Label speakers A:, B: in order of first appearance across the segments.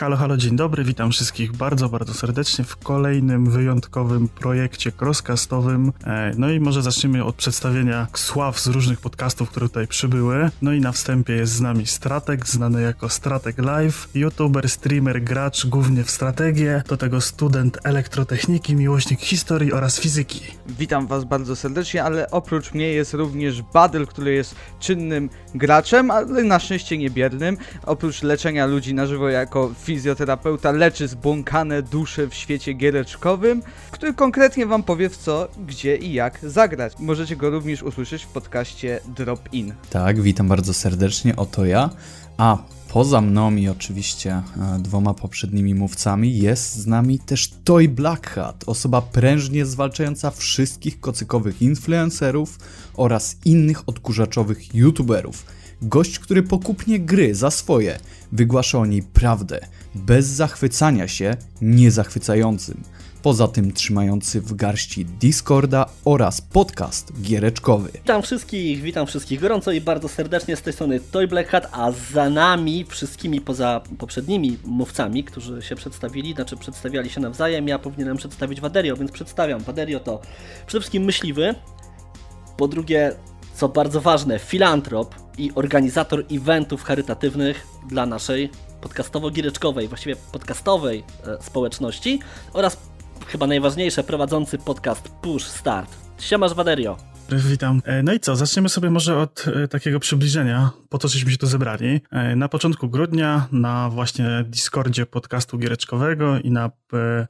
A: Halo, halo, dzień dobry, witam wszystkich bardzo, bardzo serdecznie w kolejnym wyjątkowym projekcie crosscastowym. E, no i może zaczniemy od przedstawienia sław z różnych podcastów, które tutaj przybyły. No i na wstępie jest z nami Stratek, znany jako Stratek Live, youtuber, streamer, gracz głównie w strategię, do tego student elektrotechniki, miłośnik historii oraz fizyki.
B: Witam was bardzo serdecznie, ale oprócz mnie jest również Badel, który jest czynnym graczem, ale na szczęście niebiernym. Oprócz leczenia ludzi na żywo jako fizjoterapeuta leczy zbłąkane dusze w świecie giereczkowym, który konkretnie wam powie w co, gdzie i jak zagrać. Możecie go również usłyszeć w podcaście Drop In.
C: Tak, witam bardzo serdecznie, oto ja. A poza mną i oczywiście e, dwoma poprzednimi mówcami jest z nami też Toy Blackhat, osoba prężnie zwalczająca wszystkich kocykowych influencerów oraz innych odkurzaczowych youtuberów. Gość, który pokupnie gry za swoje, wygłasza o niej prawdę, bez zachwycania się niezachwycającym. Poza tym trzymający w garści Discorda oraz podcast giereczkowy.
D: Witam wszystkich, witam wszystkich gorąco i bardzo serdecznie z tej strony Toy Black Hat, a za nami wszystkimi poza poprzednimi mówcami, którzy się przedstawili, znaczy przedstawiali się nawzajem, ja powinienem przedstawić Waderio, więc przedstawiam. Waderio to przede wszystkim myśliwy, po drugie, co bardzo ważne, filantrop i organizator eventów charytatywnych dla naszej podcastowo-giereczkowej, właściwie podcastowej e, społeczności oraz chyba najważniejsze, prowadzący podcast Push Start. Siemasz Waderio.
A: Witam. E, No i co, zaczniemy sobie może od e, takiego przybliżenia, po co żeśmy się tu zebrali. E, Na początku grudnia na właśnie Discordzie podcastu giereczkowego i na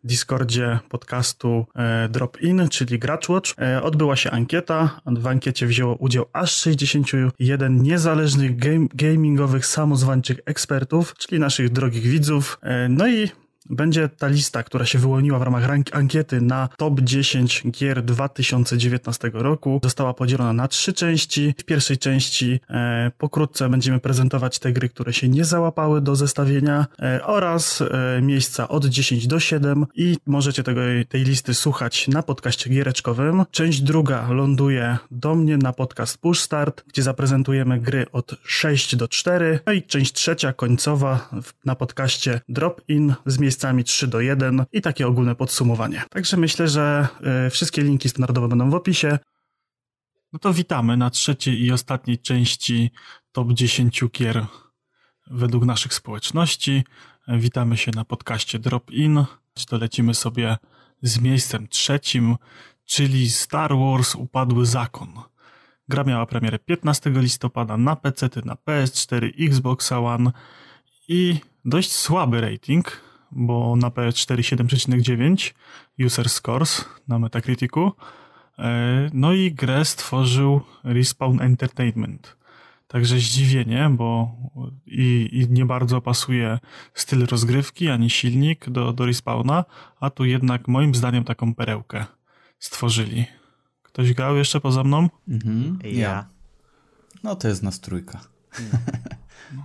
A: Discordzie podcastu Drop In, czyli Gracz Watch, e, odbyła się ankieta. W ankiecie wzięło udział aż 61 niezależnych game, gamingowych samozwańczych ekspertów, czyli naszych drogich widzów. No i będzie ta lista, która się wyłoniła w ramach ankiety na top 10 gier 2019 roku. Została podzielona na trzy części. W pierwszej części e, pokrótce będziemy prezentować te gry, które się nie załapały do zestawienia e, oraz e, miejsca od 10 do 7 i możecie tego, tej listy słuchać na podcaście giereczkowym. Część druga ląduje do mnie na podcast Push Start, gdzie zaprezentujemy gry od 6 do 4. No i część trzecia, końcowa w- na podcaście Drop In z miejscami 3 do 1 i takie ogólne podsumowanie. Także myślę, że e, wszystkie linki standardowe będą w opisie. No to witamy na trzeciej i ostatniej części top 10 gier według naszych społeczności. Witamy się na podcaście Drop In. To lecimy sobie z miejscem trzecim, czyli Star Wars Upadły Zakon. Gra miała premierę 15 listopada na PC, na PS4, Xbox One i dość słaby rating, bo na PS4 7,9 user scores na Metacriticu. E, No i grę stworzył Respawn Entertainment. Także zdziwienie, bo i, i nie bardzo pasuje styl rozgrywki ani silnik do, do Respawna, a tu jednak moim zdaniem taką perełkę stworzyli. Ktoś grał jeszcze poza mną?
C: Mhm,
B: Ja.
C: No to jest nas trójka.
A: No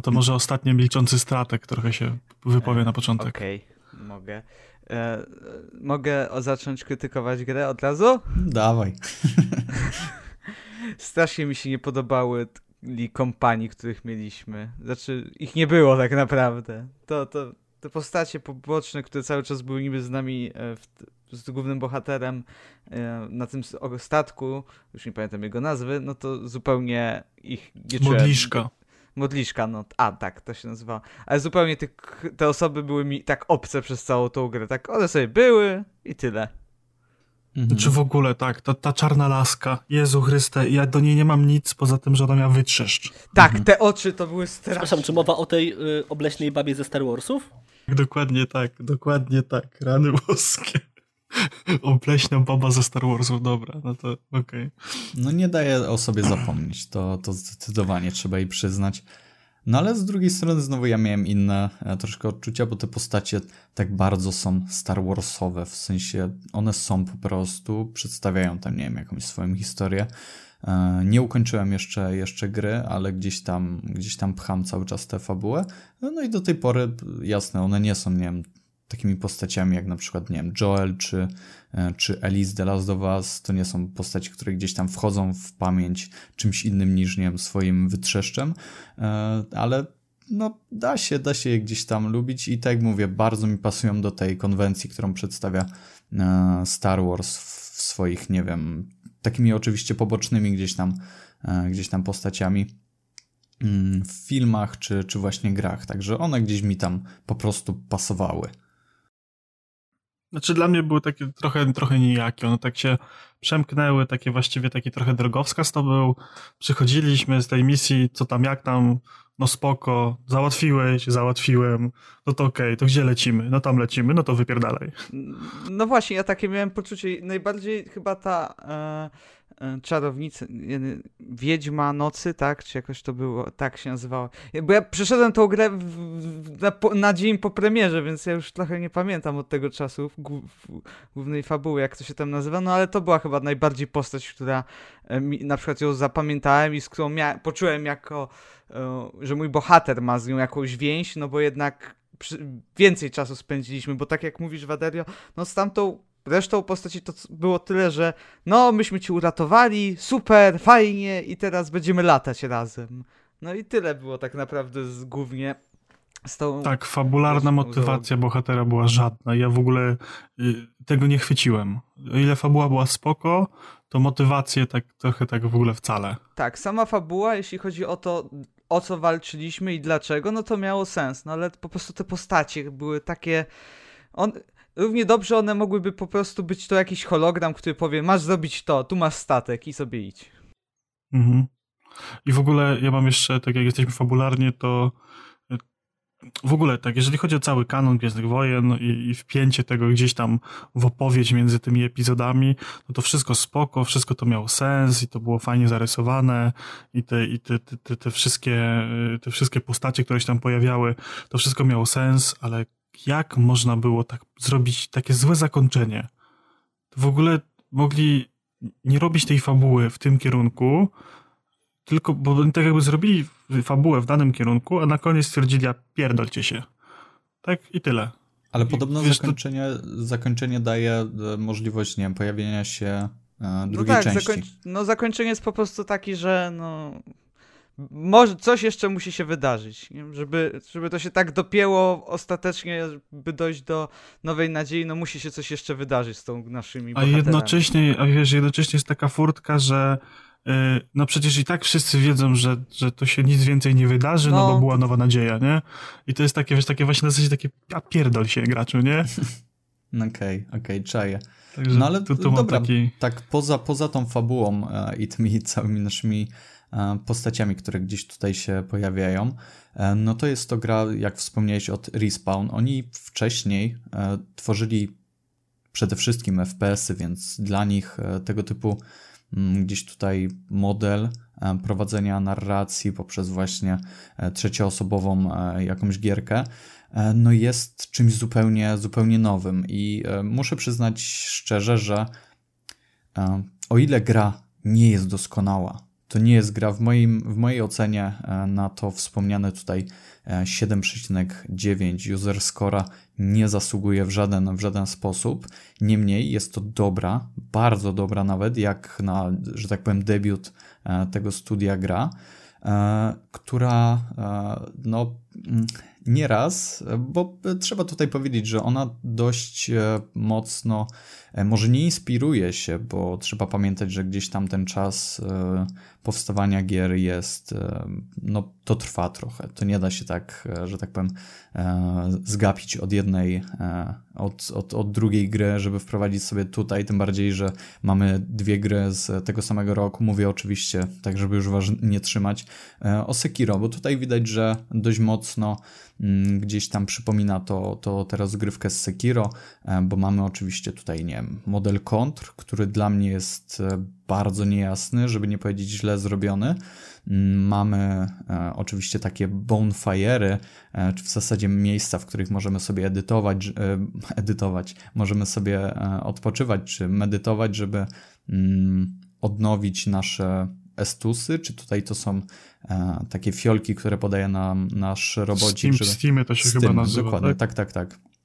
A: to może ostatnio milczący stratek trochę się wypowie na początek.
B: Okej, mogę. E, mogę zacząć krytykować grę od razu?
C: Dawaj.
B: Strasznie mi się nie podobały kompanii, których mieliśmy. Znaczy, ich nie było tak naprawdę. To, to, te postacie poboczne, które cały czas były niby z nami, e, w, z głównym bohaterem e, na tym statku, już nie pamiętam jego nazwy, no to zupełnie ich nie czułem.
A: Modliszka.
B: Modliszka, no. A, tak, to się nazywa. Ale zupełnie te, te osoby były mi tak obce przez całą tą grę. Tak, one sobie były i tyle.
C: Mhm.
A: Czy w ogóle tak, ta, ta czarna laska, Jezu Chryste, ja do niej nie mam nic poza tym, że ona miała wytrzeszcz.
B: Tak, te oczy to były straszne.
D: Przepraszam, czy mowa o tej y, obleśnej babie ze Star Warsów?
A: Dokładnie tak, dokładnie tak, rany boskie. Obleśna baba ze Star Warsów, dobra, no to okej.
C: No nie daje o sobie zapomnieć, to, to zdecydowanie trzeba jej przyznać. No ale z drugiej strony znowu ja miałem inne e, troszkę odczucia, bo te postacie tak bardzo są Star Warsowe, w sensie one są po prostu, przedstawiają tam, nie wiem, jakąś swoją historię. E, Nie ukończyłem jeszcze, jeszcze gry, ale gdzieś tam, gdzieś tam pcham cały czas tę fabułę. No i do tej pory, jasne, one nie są, nie wiem, takimi postaciami jak na przykład, nie wiem, Joel czy, e, czy Elise The Last of Us, to nie są postaci, które gdzieś tam wchodzą w pamięć czymś innym niż, nie wiem, swoim wytrzeszczem, e, ale no da się, da się je gdzieś tam lubić i tak jak mówię, bardzo mi pasują do tej konwencji, którą przedstawia e, Star Wars w swoich, nie wiem, takimi oczywiście pobocznymi gdzieś tam, gdzieś tam postaciami mm, w filmach czy, czy właśnie grach, także one gdzieś mi tam po prostu pasowały.
A: Znaczy dla mnie były takie trochę, trochę nijakie, one tak się przemknęły, takie właściwie taki trochę drogowskaz to był. Przychodziliśmy z tej misji, co tam, jak tam, no spoko, załatwiłeś, załatwiłem, no to okej, okay, to gdzie lecimy? No tam lecimy, no to wypierdalaj.
B: No właśnie, ja takie miałem poczucie, najbardziej chyba ta... E E, czarownicy, Wiedźma Nocy, tak? Czy jakoś to było, tak się nazywało. Bo ja przeszedłem tą grę w, w, na, na, dzień po premierze, więc ja już trochę nie pamiętam od tego czasu głównej fabuły, jak to się tam nazywa, no ale to była chyba najbardziej postać, która e, mi, na przykład ją zapamiętałem i z którą poczułem jako, e, że mój bohater ma z nią jakąś więź, no bo jednak więcej czasu spędziliśmy, bo tak jak mówisz Waderio, no z tamtą Resztą postaci to było tyle, że no, myśmy ci uratowali, super, fajnie i teraz będziemy latać razem. No i tyle było tak naprawdę z, głównie z tą...
A: Tak, fabularna motywacja bohatera była żadna. Ja w ogóle y, tego nie chwyciłem. O ile fabuła była spoko, to motywację tak trochę tak w ogóle wcale.
B: Tak, sama fabuła, jeśli chodzi o to, o co walczyliśmy i dlaczego, no to miało sens, no ale po prostu te postacie były takie... On, równie dobrze one mogłyby po prostu być to jakiś hologram, który powie, masz zrobić to, tu masz statek i sobie idź.
A: Mhm. I w ogóle ja mam jeszcze, tak jak jesteśmy fabularnie, to w ogóle tak, jeżeli chodzi o cały kanon Gwiezdnych Wojen i, i wpięcie tego gdzieś tam w opowieść między tymi epizodami, no to wszystko spoko, wszystko to miało sens i to było fajnie zarysowane i te, i te, te, te, te wszystkie, te wszystkie postacie, które się tam pojawiały, to wszystko miało sens, ale jak można było tak zrobić takie złe zakończenie? W ogóle mogli nie robić tej fabuły w tym kierunku, tylko, bo tak jakby zrobili fabułę w danym kierunku, a na koniec stwierdzili, a pierdolcie się. Tak i tyle.
C: Ale podobno Wiesz, zakończenie, to... zakończenie daje e, możliwość, nie wiem, pojawienia się e, no drugiej no tak, części. Zakoń...
B: No zakończenie jest po prostu taki, że no może coś jeszcze musi się wydarzyć, żeby, żeby to się tak dopięło ostatecznie, by dojść do nowej nadziei, no musi się coś jeszcze wydarzyć z tą naszymi
A: A jednocześnie, a wiesz, jednocześnie jest taka furtka, że yy, no przecież i tak wszyscy wiedzą, że, że to się nic więcej nie wydarzy, no, no bo była nowa nadzieja, nie? I to jest takie, wiesz, takie właśnie na zasadzie takie, a pierdol się graczu, nie?
C: Okej, okej, okay, okay, czaję. Także no ale tu, tu dobra, taki... tak poza, poza tą fabułą e, i tymi całymi naszymi postaciami, które gdzieś tutaj się pojawiają, e, no to jest to gra, jak wspomniałeś, od Respawn. Oni wcześniej e, tworzyli przede wszystkim FPS-y, więc dla nich tego typu mm, gdzieś tutaj model prowadzenia narracji poprzez właśnie trzecioosobową jakąś gierkę, no jest czymś zupełnie, zupełnie nowym i muszę przyznać szczerze, że o ile gra nie jest doskonała, to nie jest gra w, moim, w mojej ocenie e, na to wspomniane tutaj 7,9 e, user score'a nie zasługuje w żaden, w żaden sposób. Niemniej jest to dobra, bardzo dobra nawet, jak na, że tak powiem, debiut e, tego studia gra, która no mm, nieraz, bo trzeba tutaj powiedzieć, że ona dość mocno może nie inspiruje się, bo trzeba pamiętać, że gdzieś tam ten czas powstawania gier jest, e, no to trwa trochę. To nie da się tak, e, że tak powiem, e, zgapić od jednej, od, od, od drugiej gry, żeby wprowadzić sobie tutaj, tym bardziej, że mamy dwie gry z tego samego roku. Mówię oczywiście, tak żeby już was nie trzymać, o Sekiro, bo tutaj widać, że dość mocno mm, gdzieś tam przypomina to, to teraz rozgrywkę z Sekiro, bo mamy oczywiście tutaj, nie model kontr, który dla mnie jest bardzo niejasny, żeby nie powiedzieć źle zrobiony. Mm, mamy e, oczywiście takie bonfire'y, e, czy w zasadzie miejsca, w których możemy sobie edytować, e, edytować, możemy sobie e, odpoczywać, czy medytować, żeby mm, odnowić nasze estusy, czy tutaj to są e, takie fiolki, które podaje nam nasz robocik. Steam,
A: żeby... Steamy to się Steam, chyba nazywa.
C: Dokładnie, tak, tak, tak. tak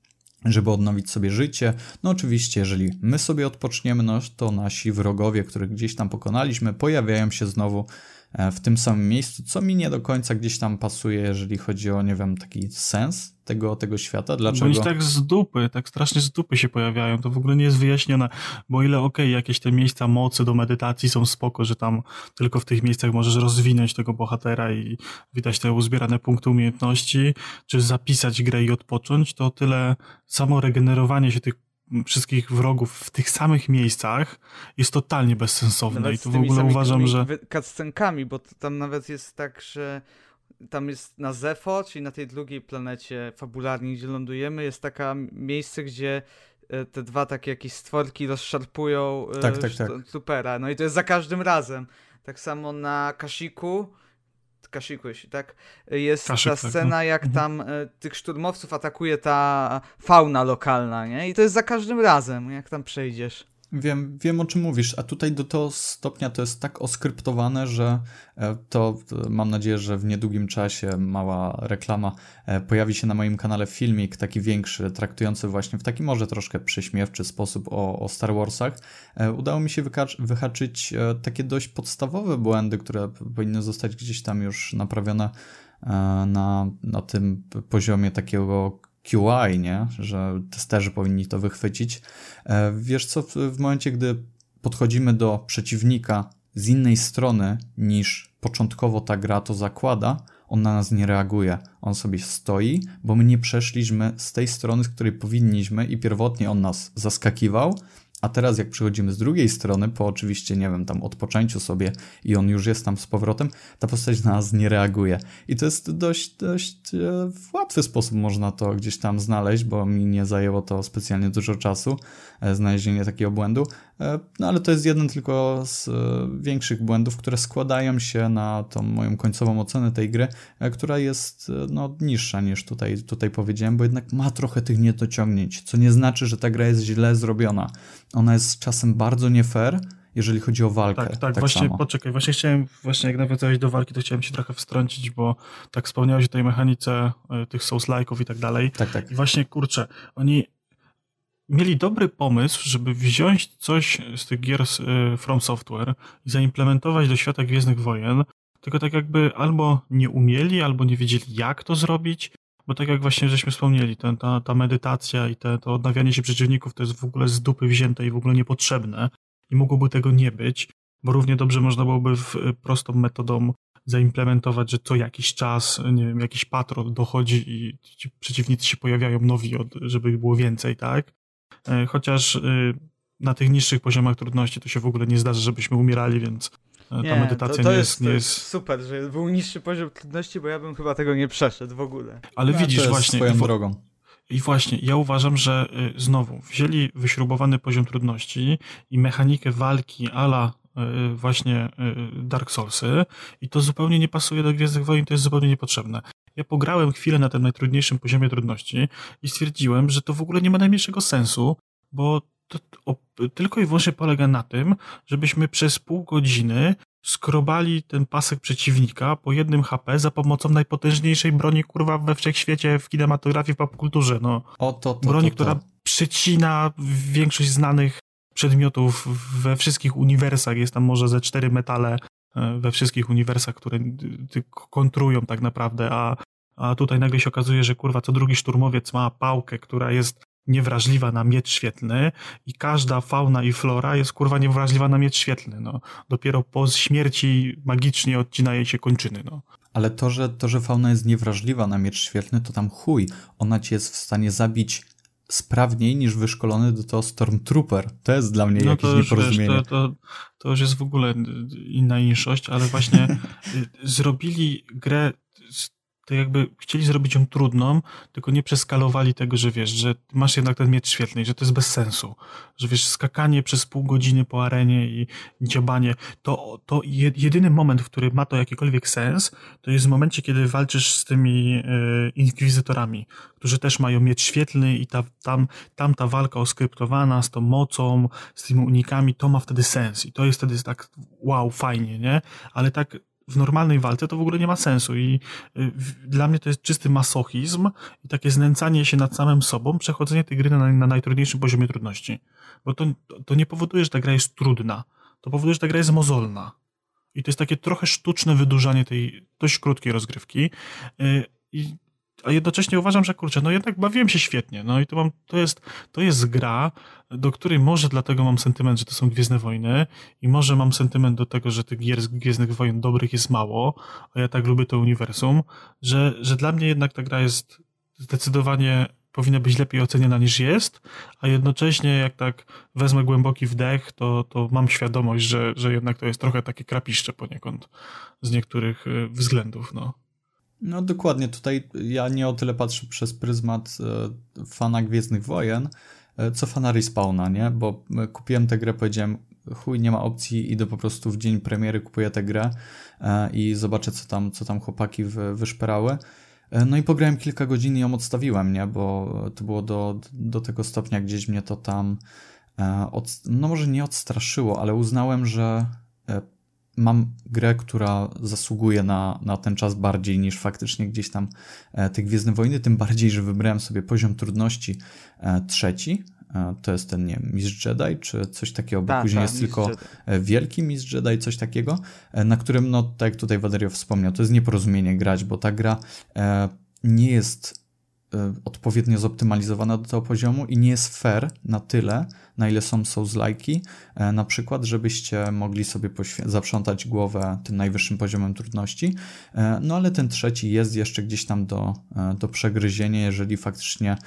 C: żeby odnowić sobie życie. No oczywiście, jeżeli my sobie odpoczniemy, no to nasi wrogowie, których gdzieś tam pokonaliśmy, pojawiają się znowu w tym samym miejscu, co mi nie do końca gdzieś tam pasuje, jeżeli chodzi o, nie wiem, taki sens tego, tego świata. Dlaczego?
A: Bo oni tak z dupy, tak strasznie z dupy się pojawiają. To w ogóle nie jest wyjaśnione, bo o ile okej, okay, jakieś te miejsca mocy do medytacji są spoko, że tam tylko w tych miejscach możesz rozwinąć tego bohatera i widać te uzbierane punkty umiejętności, czy zapisać grę i odpocząć, to tyle samo regenerowanie się tych wszystkich wrogów w tych samych miejscach jest totalnie bezsensowne nawet i tu w ogóle uważam, że...
B: cutscenkami, bo tam nawet jest tak, że tam jest na Zefo, czyli na tej drugiej planecie fabularnej, gdzie lądujemy, jest taka miejsce, gdzie e, te dwa takie jakieś stworki rozszarpują e, tak, tak, tak. supera. No i to jest za każdym razem. Tak samo na Kashiku, Kashiku, jeśli tak, jest Kaszyk, ta scena, tak, no. jak mhm. tam e, tych szturmowców atakuje ta fauna lokalna, nie? I to jest za każdym razem, jak tam przejdziesz.
C: Wiem, wiem o czym mówisz, a tutaj do tego stopnia to jest tak oskryptowane, że e, to mam nadzieję, że w niedługim czasie mała reklama e, pojawi się na moim kanale filmik taki większy, traktujący właśnie w taki może troszkę prześmiewczy sposób o, o Star Warsach. E, udało mi się wyhaczyć takie dość podstawowe błędy, które powinny zostać gdzieś tam już naprawione na, na tym poziomie takiego QI, nie? że testerzy powinni to wychwycić. E, wiesz co, w momencie, gdy podchodzimy do przeciwnika z innej strony niż początkowo ta gra to zakłada, on na nas nie reaguje. On sobie stoi, bo my nie przeszliśmy z tej strony, z której powinniśmy i pierwotnie on nas zaskakiwał, a teraz jak przychodzimy z drugiej strony, po oczywiście, nie wiem, tam odpoczęciu sobie i on już jest tam z powrotem, ta postać na nas nie reaguje. I to jest dość, dość e, w łatwy sposób można to gdzieś tam znaleźć, bo mi nie zajęło to specjalnie dużo czasu, e, znalezienie takiego błędu. E, no ale to jest jeden tylko z większych błędów, które składają się na tą moją końcową ocenę tej gry, która jest no, niższa niż tutaj, tutaj powiedziałem, bo jednak ma trochę tych niedociągnięć, co nie znaczy, że ta gra jest źle zrobiona ona jest czasem bardzo nie fair, jeżeli chodzi o walkę.
A: Tak, tak, tak właśnie, samo. poczekaj, właśnie chciałem, właśnie jak nawiązałeś do walki, to chciałem się trochę wstrącić, bo tak wspomniałeś o tej mechanice y, tych Souls-like'ów i tak dalej.
C: Tak, tak.
A: I właśnie, kurczę, oni mieli dobry pomysł, żeby wziąć coś z tych gier z, y, From Software i zaimplementować do świata Gwiezdnych Wojen, tylko tak jakby albo nie umieli, albo nie wiedzieli jak to zrobić, bo tak jak właśnie żeśmy wspomnieli, ten, ta, ta medytacja i te, to odnawianie się przeciwników to jest w ogóle z dupy wzięte i w ogóle niepotrzebne i mogłoby tego nie być, bo równie dobrze można byłoby w, prostą metodą zaimplementować, że co jakiś czas, nie wiem, jakiś patrol dochodzi i ci przeciwnicy się pojawiają nowi, żeby było więcej, tak? E, chociaż y, na tych niższych poziomach trudności to się w ogóle nie zdarza, żebyśmy umierali, więc ta nie, medytacja to, to nie, jest, nie jest...
B: super, że był niższy poziom trudności, bo ja bym chyba tego nie przeszedł w ogóle.
A: Ale no, widzisz właśnie...
C: swoją i, drogą.
A: I właśnie, ja uważam, że y, znowu wzięli wyśrubowany poziom trudności i mechanikę walki ala y, właśnie y, Dark Soulsy i to zupełnie nie pasuje do Gwiezdnych Wojen, to jest zupełnie niepotrzebne. Ja pograłem chwilę na tym najtrudniejszym poziomie trudności i stwierdziłem, że to w ogóle nie ma najmniejszego sensu, bo to, o, tylko i wyłącznie polega na tym, żebyśmy przez pół godziny skrobali ten pasek przeciwnika po jednym HP za pomocą najpotężniejszej broni, kurwa, we wszechświecie, w kinematografii, w popkulturze, no.
C: O, to, to,
A: broni,
C: to,
A: która przecina większość znanych przedmiotów we wszystkich uniwersach. Jest tam może ze cztery metale e, we wszystkich uniwersach, które kontrują tak naprawdę, a, a tutaj nagle się okazuje, że kurwa co drugi szturmowiec ma pałkę, która jest niewrażliwa na miecz świetlny i każda fauna i flora jest kurwa niewrażliwa na miecz świetlny. No. Dopiero po śmierci magicznie odcina jej się kończyny. No.
C: Ale to że, to, że fauna jest niewrażliwa na miecz świetlny, to tam chuj. Ona ci jest w stanie zabić sprawniej niż wyszkolony do tego Stormtrooper. To jest dla mnie no jakieś to już, nieporozumienie.
A: Wiesz, to, to, to już jest w ogóle inna inszość, ale właśnie zrobili grę to jakby chcieli zrobić ją trudną, tylko nie przeskalowali tego, że wiesz, że masz jednak ten miecz świetny, że to jest bez sensu, że wiesz, skakanie przez pół godziny po arenie i dziobanie, to, to jedyny moment, w którym ma to jakikolwiek sens, to jest w momencie, kiedy walczysz z tymi y, inkwizytorami, którzy też mają miecz świetlny i ta, tam, tam ta walka oskryptowana z tą mocą, z tymi unikami, to ma wtedy sens i to jest wtedy tak wow, fajnie, nie? Ale tak w normalnej walce to w ogóle nie ma sensu i y, dla mnie to jest czysty masochizm i takie znęcanie się nad samym sobą, przechodzenie tej gry na, na najtrudniejszym poziomie trudności. Bo to, to nie powoduje, że ta gra jest trudna. To powoduje, że ta gra jest mozolna. I to jest takie trochę sztuczne wydłużanie tej dość krótkiej rozgrywki. Y, I a jednocześnie uważam, że kurczę, no jednak bawiłem się świetnie. No i to, mam, to, jest, to jest gra, do której może dlatego mam sentyment, że to są Gwiezdne Wojny i może mam sentyment do tego, że tych gier z Gwiezdnych Wojen dobrych jest mało, a ja tak lubię to uniwersum, że, że dla mnie jednak ta gra jest zdecydowanie powinna być lepiej oceniana niż jest, a jednocześnie jak tak wezmę głęboki wdech, to, to mam świadomość, że, że jednak to jest trochę takie krapiszcze poniekąd z niektórych y, względów, no.
C: No dokładnie, tutaj ja nie o tyle patrzę przez pryzmat e, fana Gwiezdnych Wojen, e, co fana Respawna, nie? Bo e, kupiłem tę grę, powiedziałem, chuj, nie ma opcji, idę po prostu w dzień premiery, kupuję tę grę i zobaczę, co tam, co tam chłopaki wyszperały. No i pograłem kilka godzin i ją odstawiłem, nie? Bo to było do, do tego stopnia, gdzieś mnie to tam, od, no może nie odstraszyło, ale uznałem, że mam grę, która zasługuje na, na ten czas bardziej niż faktycznie gdzieś tam e, te Gwiezdne Wojny, tym bardziej, że wybrałem sobie poziom trudności e, trzeci, e, to jest ten, nie wiem, Mistrz Jedi, czy coś takiego, bo ta, później ta, jest tylko Jedi. Wielki Mistrz Jedi, coś takiego, na którym, no tak jak tutaj Waderio wspomniał, to jest nieporozumienie grać, bo ta gra nie jest odpowiednio zoptymalizowana do tego poziomu i nie jest fair na tyle, na ile są Souls-like'i, e, na przykład, żebyście mogli sobie zaprzątać głowę tym najwyższym poziomem trudności. E, no ale ten trzeci jest jeszcze gdzieś tam do, e, do przegryzienia, jeżeli faktycznie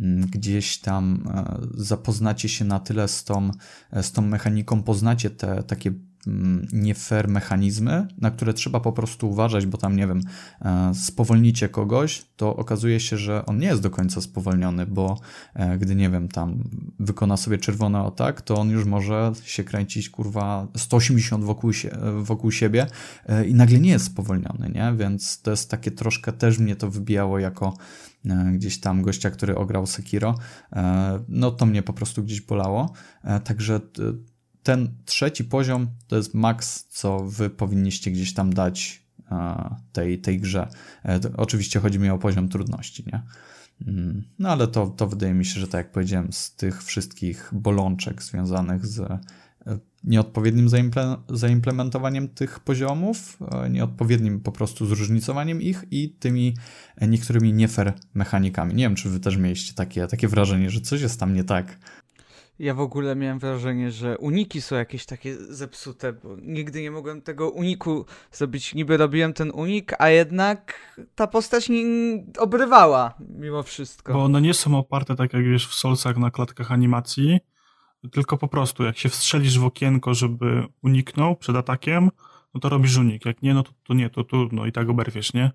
C: mm, gdzieś tam zapoznacie się na tyle z tą, z tą mechaniką, poznacie te takie nie fair mechanizmy, na które trzeba po prostu uważać, bo tam, nie wiem, e, spowolnicie kogoś, to okazuje się, że on nie jest do końca spowolniony, bo e, gdy, nie wiem, tam wykona sobie czerwony atak, to on już może się kręcić, kurwa, 180 wokół, wokół siebie e, i nagle nie jest spowolniony, nie? Więc to jest takie troszkę, też mnie to wybijało jako gdzieś tam gościa, który ograł Sekiro, no to mnie po prostu gdzieś bolało. Także ten trzeci poziom to jest maks, co wy powinniście gdzieś tam dać tej, tej grze. E, oczywiście chodzi mi o poziom trudności, nie? Mm, no ale to, to wydaje mi się, że tak jak powiedziałem, z tych wszystkich bolączek związanych z e, nieodpowiednim zaimplementowaniem tych poziomów, e, nieodpowiednim po prostu zróżnicowaniem ich i tymi niektórymi nie fair mechanikami. Nie wiem, czy wy też mieliście takie, takie wrażenie, że coś jest tam nie tak.
B: Ja w ogóle miałem wrażenie, że uniki są jakieś takie zepsute, bo nigdy nie mogłem tego uniku zrobić. Niby robiłem ten unik, a jednak ta postać nie obrywała mimo wszystko.
A: Bo one nie są oparte tak jak wiesz w Solsach na klatkach animacji, tylko po prostu jak się wstrzelisz w okienko, żeby uniknął przed atakiem, no to robisz unik. Jak nie, no to, to nie, to trudno i tak oberwiesz, nie?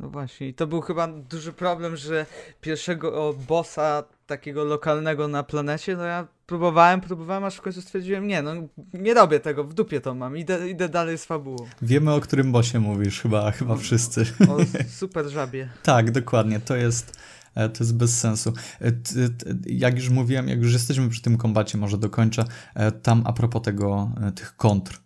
B: No właśnie, i to był chyba duży problem, że pierwszego bossa takiego lokalnego na planecie, no ja próbowałem, próbowałem, aż w końcu stwierdziłem, nie, no nie robię tego, w dupie to mam, idę, idę dalej z fabułą.
C: Wiemy, o którym bossie mówisz, chyba, chyba no, wszyscy.
B: O super żabie.
C: tak, dokładnie, to jest... E, to jest bez sensu. E, jak już mówiłem, jak już jesteśmy przy tym kombacie, może dokończę. E, tam a propos tego, tych kontr.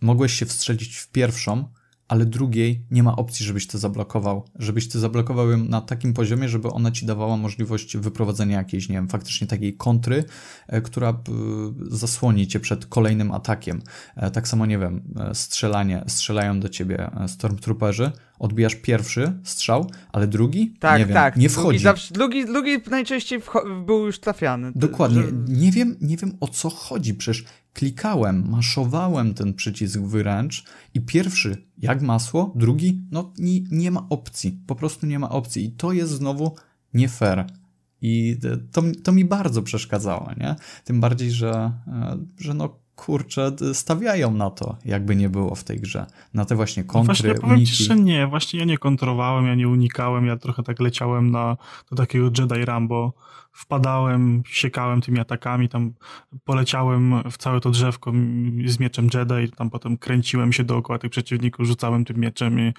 C: Mogłeś się wstrzelić w pierwszą, ale drugiej nie ma opcji, żebyś to zablokował. Żebyś to zablokował ją na takim poziomie, żeby ona ci dawała możliwość wyprowadzenia jakiejś, nie wiem, faktycznie takiej kontry, e, która e, zasłoni cię przed kolejnym atakiem. E, tak samo, nie wiem, strzelanie, strzelają do ciebie stormtrooperzy, odbijasz pierwszy strzał, ale drugi tak, nie wiem, tak, nie wchodzi. Drugi,
B: zawsze, drugi, drugi najczęściej był już trafiany.
C: Dokładnie. Nie, wiem, nie wiem o co chodzi. Przecież klikałem, maszowałem ten przycisk wręcz i pierwszy jak masło, drugi no nie, nie ma opcji. Po prostu nie ma opcji. I to jest znowu nie fair. I to, to mi bardzo przeszkadzało, nie? Tym bardziej, że, e, że no kurczę, stawiają na to, jakby nie było w tej grze. Na te właśnie kontry, no właśnie,
A: powiem uniki. Ci, że nie, właśnie ja nie kontrowałem, ja nie unikałem, ja trochę tak leciałem na, do takiego Jedi Rambo, wpadałem, siekałem tymi atakami, tam poleciałem w całe to drzewko z mieczem Jedi, tam potem kręciłem się dookoła tych przeciwników, rzucałem tym mieczem i,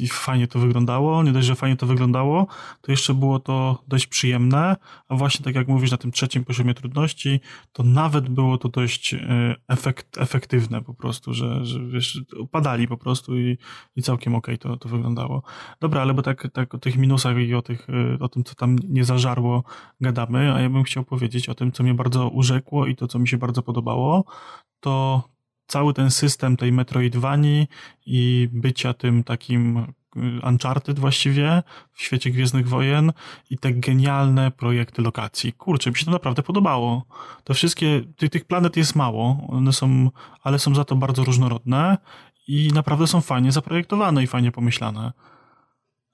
A: i fajnie to wyglądało. Nie dość, że fajnie to wyglądało, to jeszcze było to dość przyjemne, a właśnie tak jak mówisz, na tym trzecim poziomie trudności, to nawet było to dość e, efekt, efektywne po prostu, że, że wiesz, padali po prostu i, i całkiem okej okay to, to wyglądało. Dobra, ale bo tak, tak o tych minusach i o, tych, e, o tym, co tam nie zażarło gadamy, a ja bym chciał powiedzieć o tym, co mnie bardzo urzekło i to, co mi się bardzo podobało, to cały ten system tej Metroidvanii i bycia tym takim y, Uncharted właściwie w świecie Gwiezdnych Wojen i te genialne projekty lokacji. Kurczę, mi się to naprawdę podobało. To wszystkie, tych, tych planet jest mało, one są, ale są za to bardzo różnorodne i naprawdę są fajnie zaprojektowane i fajnie pomyślane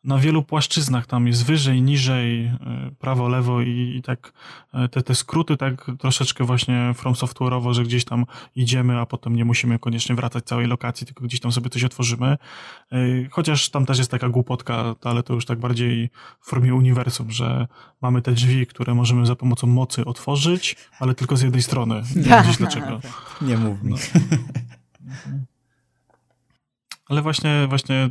A: na wielu płaszczyznach tam jest wyżej, niżej, e, prawo, lewo i, i tak e, te, te skróty tak troszeczkę właśnie from software'owo, że gdzieś tam idziemy, a potem nie musimy koniecznie wracać całej lokacji, tylko gdzieś tam sobie coś otworzymy. E, chociaż tam też jest taka głupotka, ale to już tak bardziej w formie uniwersum, że mamy te drzwi, które możemy za pomocą mocy otworzyć, ale tylko z jednej strony. Nie wiem dlaczego.
C: Nie mów mi. No.
A: Ale właśnie, właśnie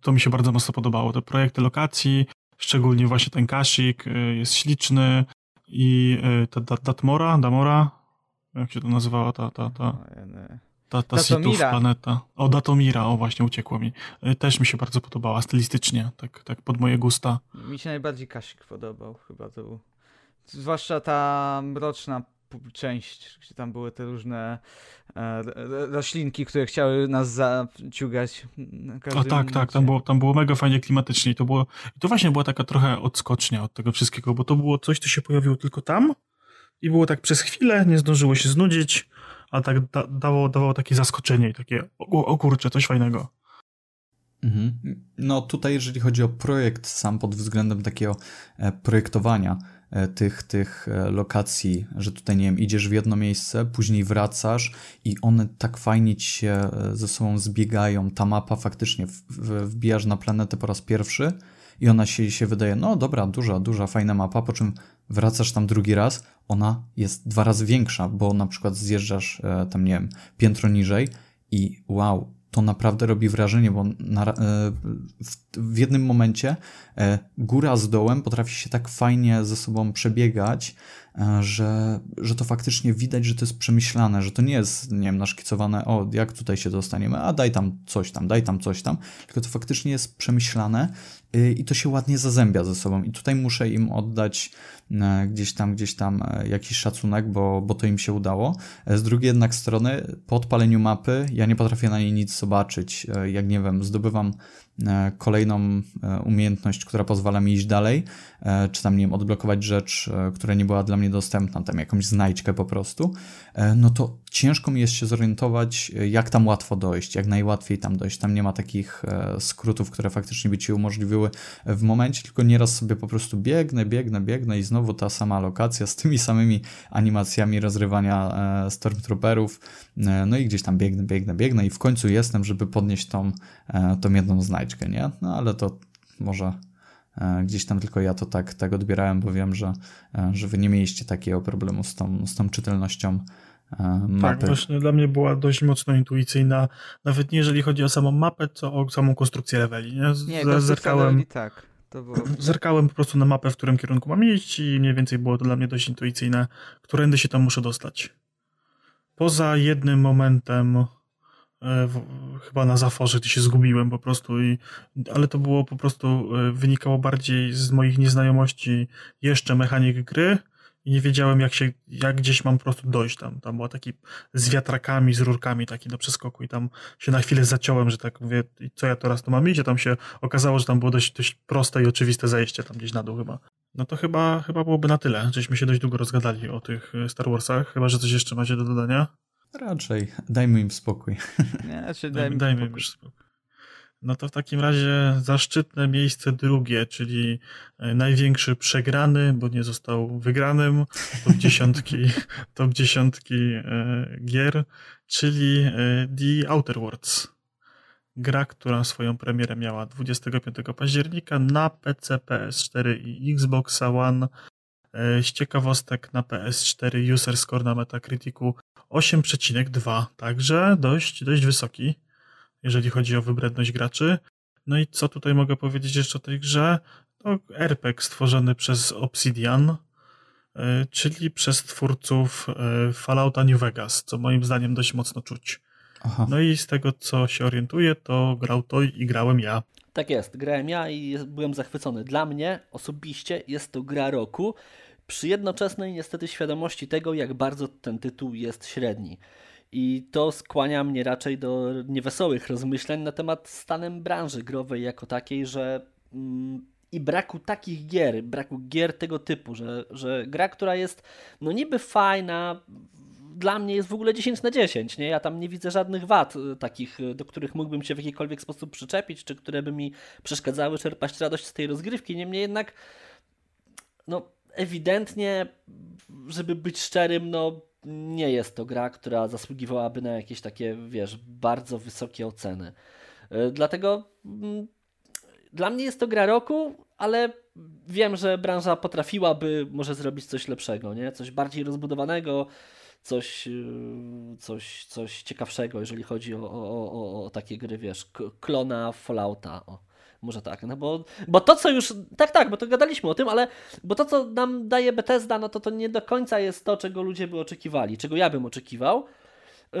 A: to mi się bardzo mocno podobało. Te projekty lokacji, szczególnie właśnie ten Kasik y, jest śliczny i y, ta Datmora, Damora, jak się to nazywała ta, ta, ta, ta, ta Sithów planeta. O, Datomira, o właśnie, uciekło mi. Y, też mi się bardzo podobała stylistycznie, tak, tak pod moje gusta.
B: Mi się najbardziej Kasik podobał, chyba to był. Zwłaszcza ta mroczna część, gdzie tam były te różne e, roślinki, które chciały nas zaciugać.
A: O tak, tak, tam było, tam było mega fajnie klimatycznie i to było, i to właśnie była taka trochę odskocznia od tego wszystkiego, bo to było coś, co się pojawiło tylko tam i było tak przez chwilę, nie zdążyło się znudzić, a tak da, dało, dawało takie zaskoczenie i takie, o, o kurczę, coś fajnego.
C: Mhm. No tutaj, jeżeli chodzi o projekt sam pod względem takiego e, projektowania, tych, tych e, lokacji, że tutaj, nie wiem, idziesz w jedno miejsce, później wracasz i one tak fajnie ci się e, ze sobą zbiegają. Ta mapa faktycznie wbijasz na planetę po raz pierwszy i ona się, się wydaje, no dobra, duża, duża, fajna mapa, po czym wracasz tam drugi raz, ona jest dwa razy większa, bo na przykład zjeżdżasz tam, nie wiem, piętro niżej i wow, to naprawdę robi wrażenie, bo na, e, w, w, jednym momencie e, góra z dołem potrafi się tak fajnie ze sobą przebiegać, e, że, że to faktycznie widać, że to jest przemyślane, że to nie jest, nie wiem, naszkicowane, o, jak tutaj się dostaniemy, a daj tam coś tam, daj tam coś tam, tylko to faktycznie jest przemyślane i to się ładnie zazębia ze sobą. I tutaj muszę im oddać gdzieś tam, gdzieś tam e, jakiś szacunek, bo, bo to im się udało. E, z drugiej jednak strony, po odpaleniu mapy, ja nie potrafię na niej nic zobaczyć. Jak nie wiem, zdobywam kolejną umiejętność, która pozwala mi iść dalej, czy tam, nie wiem, odblokować rzecz, która nie była dla mnie dostępna, tam jakąś znajdźkę po prostu, no to ciężko mi jest się zorientować, jak tam łatwo dojść, jak najłatwiej tam dojść. Tam nie ma takich skrótów, które faktycznie by ci umożliwiły w momencie, tylko nieraz sobie po prostu biegnę, biegnę, biegnę i znowu ta sama lokacja z tymi samymi animacjami rozrywania e, Stormtrooperów. E, no i gdzieś tam biegnę, biegnę, biegnę i w końcu jestem, żeby podnieść tą, e, tą jedną znajdźkę, nie? No ale to może gdzieś tam tylko ja to tak, tak odbierałem, bo wiem, że, że wy nie mieliście takiego problemu z tą, z tą czytelnością mapy.
A: Tak, właśnie dla mnie była dość mocno intuicyjna, nawet nie jeżeli chodzi o samą mapę, co o samą konstrukcję leveli. Nie,
B: nie zerkałem, tak.
A: Było... Zerkałem po prostu na mapę, w którym kierunku mam iść i mniej więcej było to dla mnie dość intuicyjne, którędy się tam muszę dostać. Poza jednym momentem, e, w, chyba na zaforze, gdzie się zgubiłem po prostu, i, ale to było po prostu, e, wynikało bardziej z moich nieznajomości jeszcze mechanik gry, i nie wiedziałem, jak się, jak gdzieś mam po prostu dojść tam. Tam była taki z wiatrakami, z rurkami taki do przeskoku i tam się na chwilę zaciąłem, że tak mówię, co ja teraz tu mam iść? A tam się okazało, że tam było dość, dość proste i oczywiste zejście tam gdzieś na dół chyba. No to chyba, chyba byłoby na tyle. Żeśmy się dość długo rozgadali o tych e, Star Warsach. Chyba, że coś jeszcze macie do dodania?
C: Raczej. Dajmy im spokój.
B: Nie,
A: raczej dajmy, dajmy im spokój. No to w takim razie zaszczytne miejsce drugie, czyli e, największy przegrany, bo nie został wygranym, top dziesiątki, top dziesiątki e, gier, czyli e, The Outer Worlds. Gra, która swoją premierę miała 25 października na PC, PS4 i Xbox One. Z ciekawostek na PS4 user score na Metacriticu 8,2, także dość, dość wysoki jeżeli chodzi o wybredność graczy. No i co tutaj mogę powiedzieć jeszcze o tej grze? To RPG stworzony przez Obsidian, e, czyli przez twórców e, Fallouta New Vegas, co moim zdaniem dość mocno czuć. Aha. No i z tego, co się orientuję, to grał to i grałem ja.
D: Tak jest, grałem ja i byłem zachwycony. Dla mnie osobiście jest to gra roku, przy jednoczesnej niestety świadomości tego, jak bardzo ten tytuł jest średni. I to skłania mnie raczej do niewesołych rozmyśleń na temat stanem branży growej jako takiej, że mm, i braku takich gier, braku gier tego typu, że, że gra, która jest no niby fajna, dla mnie jest w ogóle 10 na 10, nie? Ja tam nie widzę żadnych wad y, takich, y, do których mógłbym się w jakikolwiek sposób przyczepić, czy które by mi przeszkadzały czerpać radość z tej rozgrywki. Niemniej jednak, no ewidentnie, żeby być szczerym, no nie jest to gra, która zasługiwałaby na jakieś takie, wiesz, bardzo wysokie oceny. Y, dlatego mm, dla mnie jest to gra roku, ale wiem, że branża potrafiłaby może zrobić coś lepszego, nie? Coś bardziej rozbudowanego, coś, y, coś, coś ciekawszego, jeżeli chodzi o, o, o, o takie gry, wiesz, klona Fallouta. O, może tak, no bo, bo to, co już, tak, tak, bo to gadaliśmy o tym, ale bo to, co nam daje Bethesda, no to to nie do końca jest to, czego ludzie by oczekiwali, czego ja bym oczekiwał.
A: Y,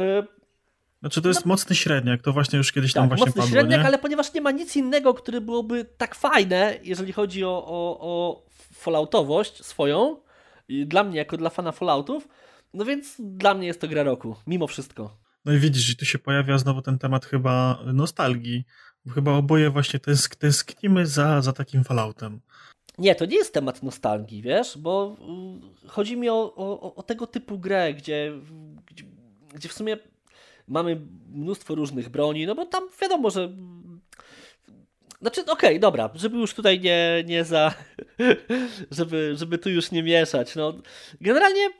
A: znaczy to jest no, mocny średniak, to właśnie już kiedyś tam tak, właśnie
D: mocny
A: padło,
D: średniak,
A: nie?
D: ale ponieważ nie ma nic innego, które byłoby tak fajne, jeżeli chodzi o, o, o Falloutowość swoją, i dla mnie jako dla fana Falloutów, no więc dla mnie jest to gra roku, mimo wszystko.
A: No i widzisz, tu się pojawia znowu ten temat chyba nostalgii. Chyba oboje właśnie tęsk tęsknimy za, za takim Falloutem.
D: Nie, to nie jest temat nostalgii, wiesz, bo y, chodzi mi o, o, o tego typu grę, gdzie, gdzie, gdzie w sumie mamy mnóstwo różnych broni, no bo tam wiadomo, że znaczy, okej, okay, dobra, żeby już tutaj nie, nie za. żeby, żeby tu już nie mieszać. No, generalnie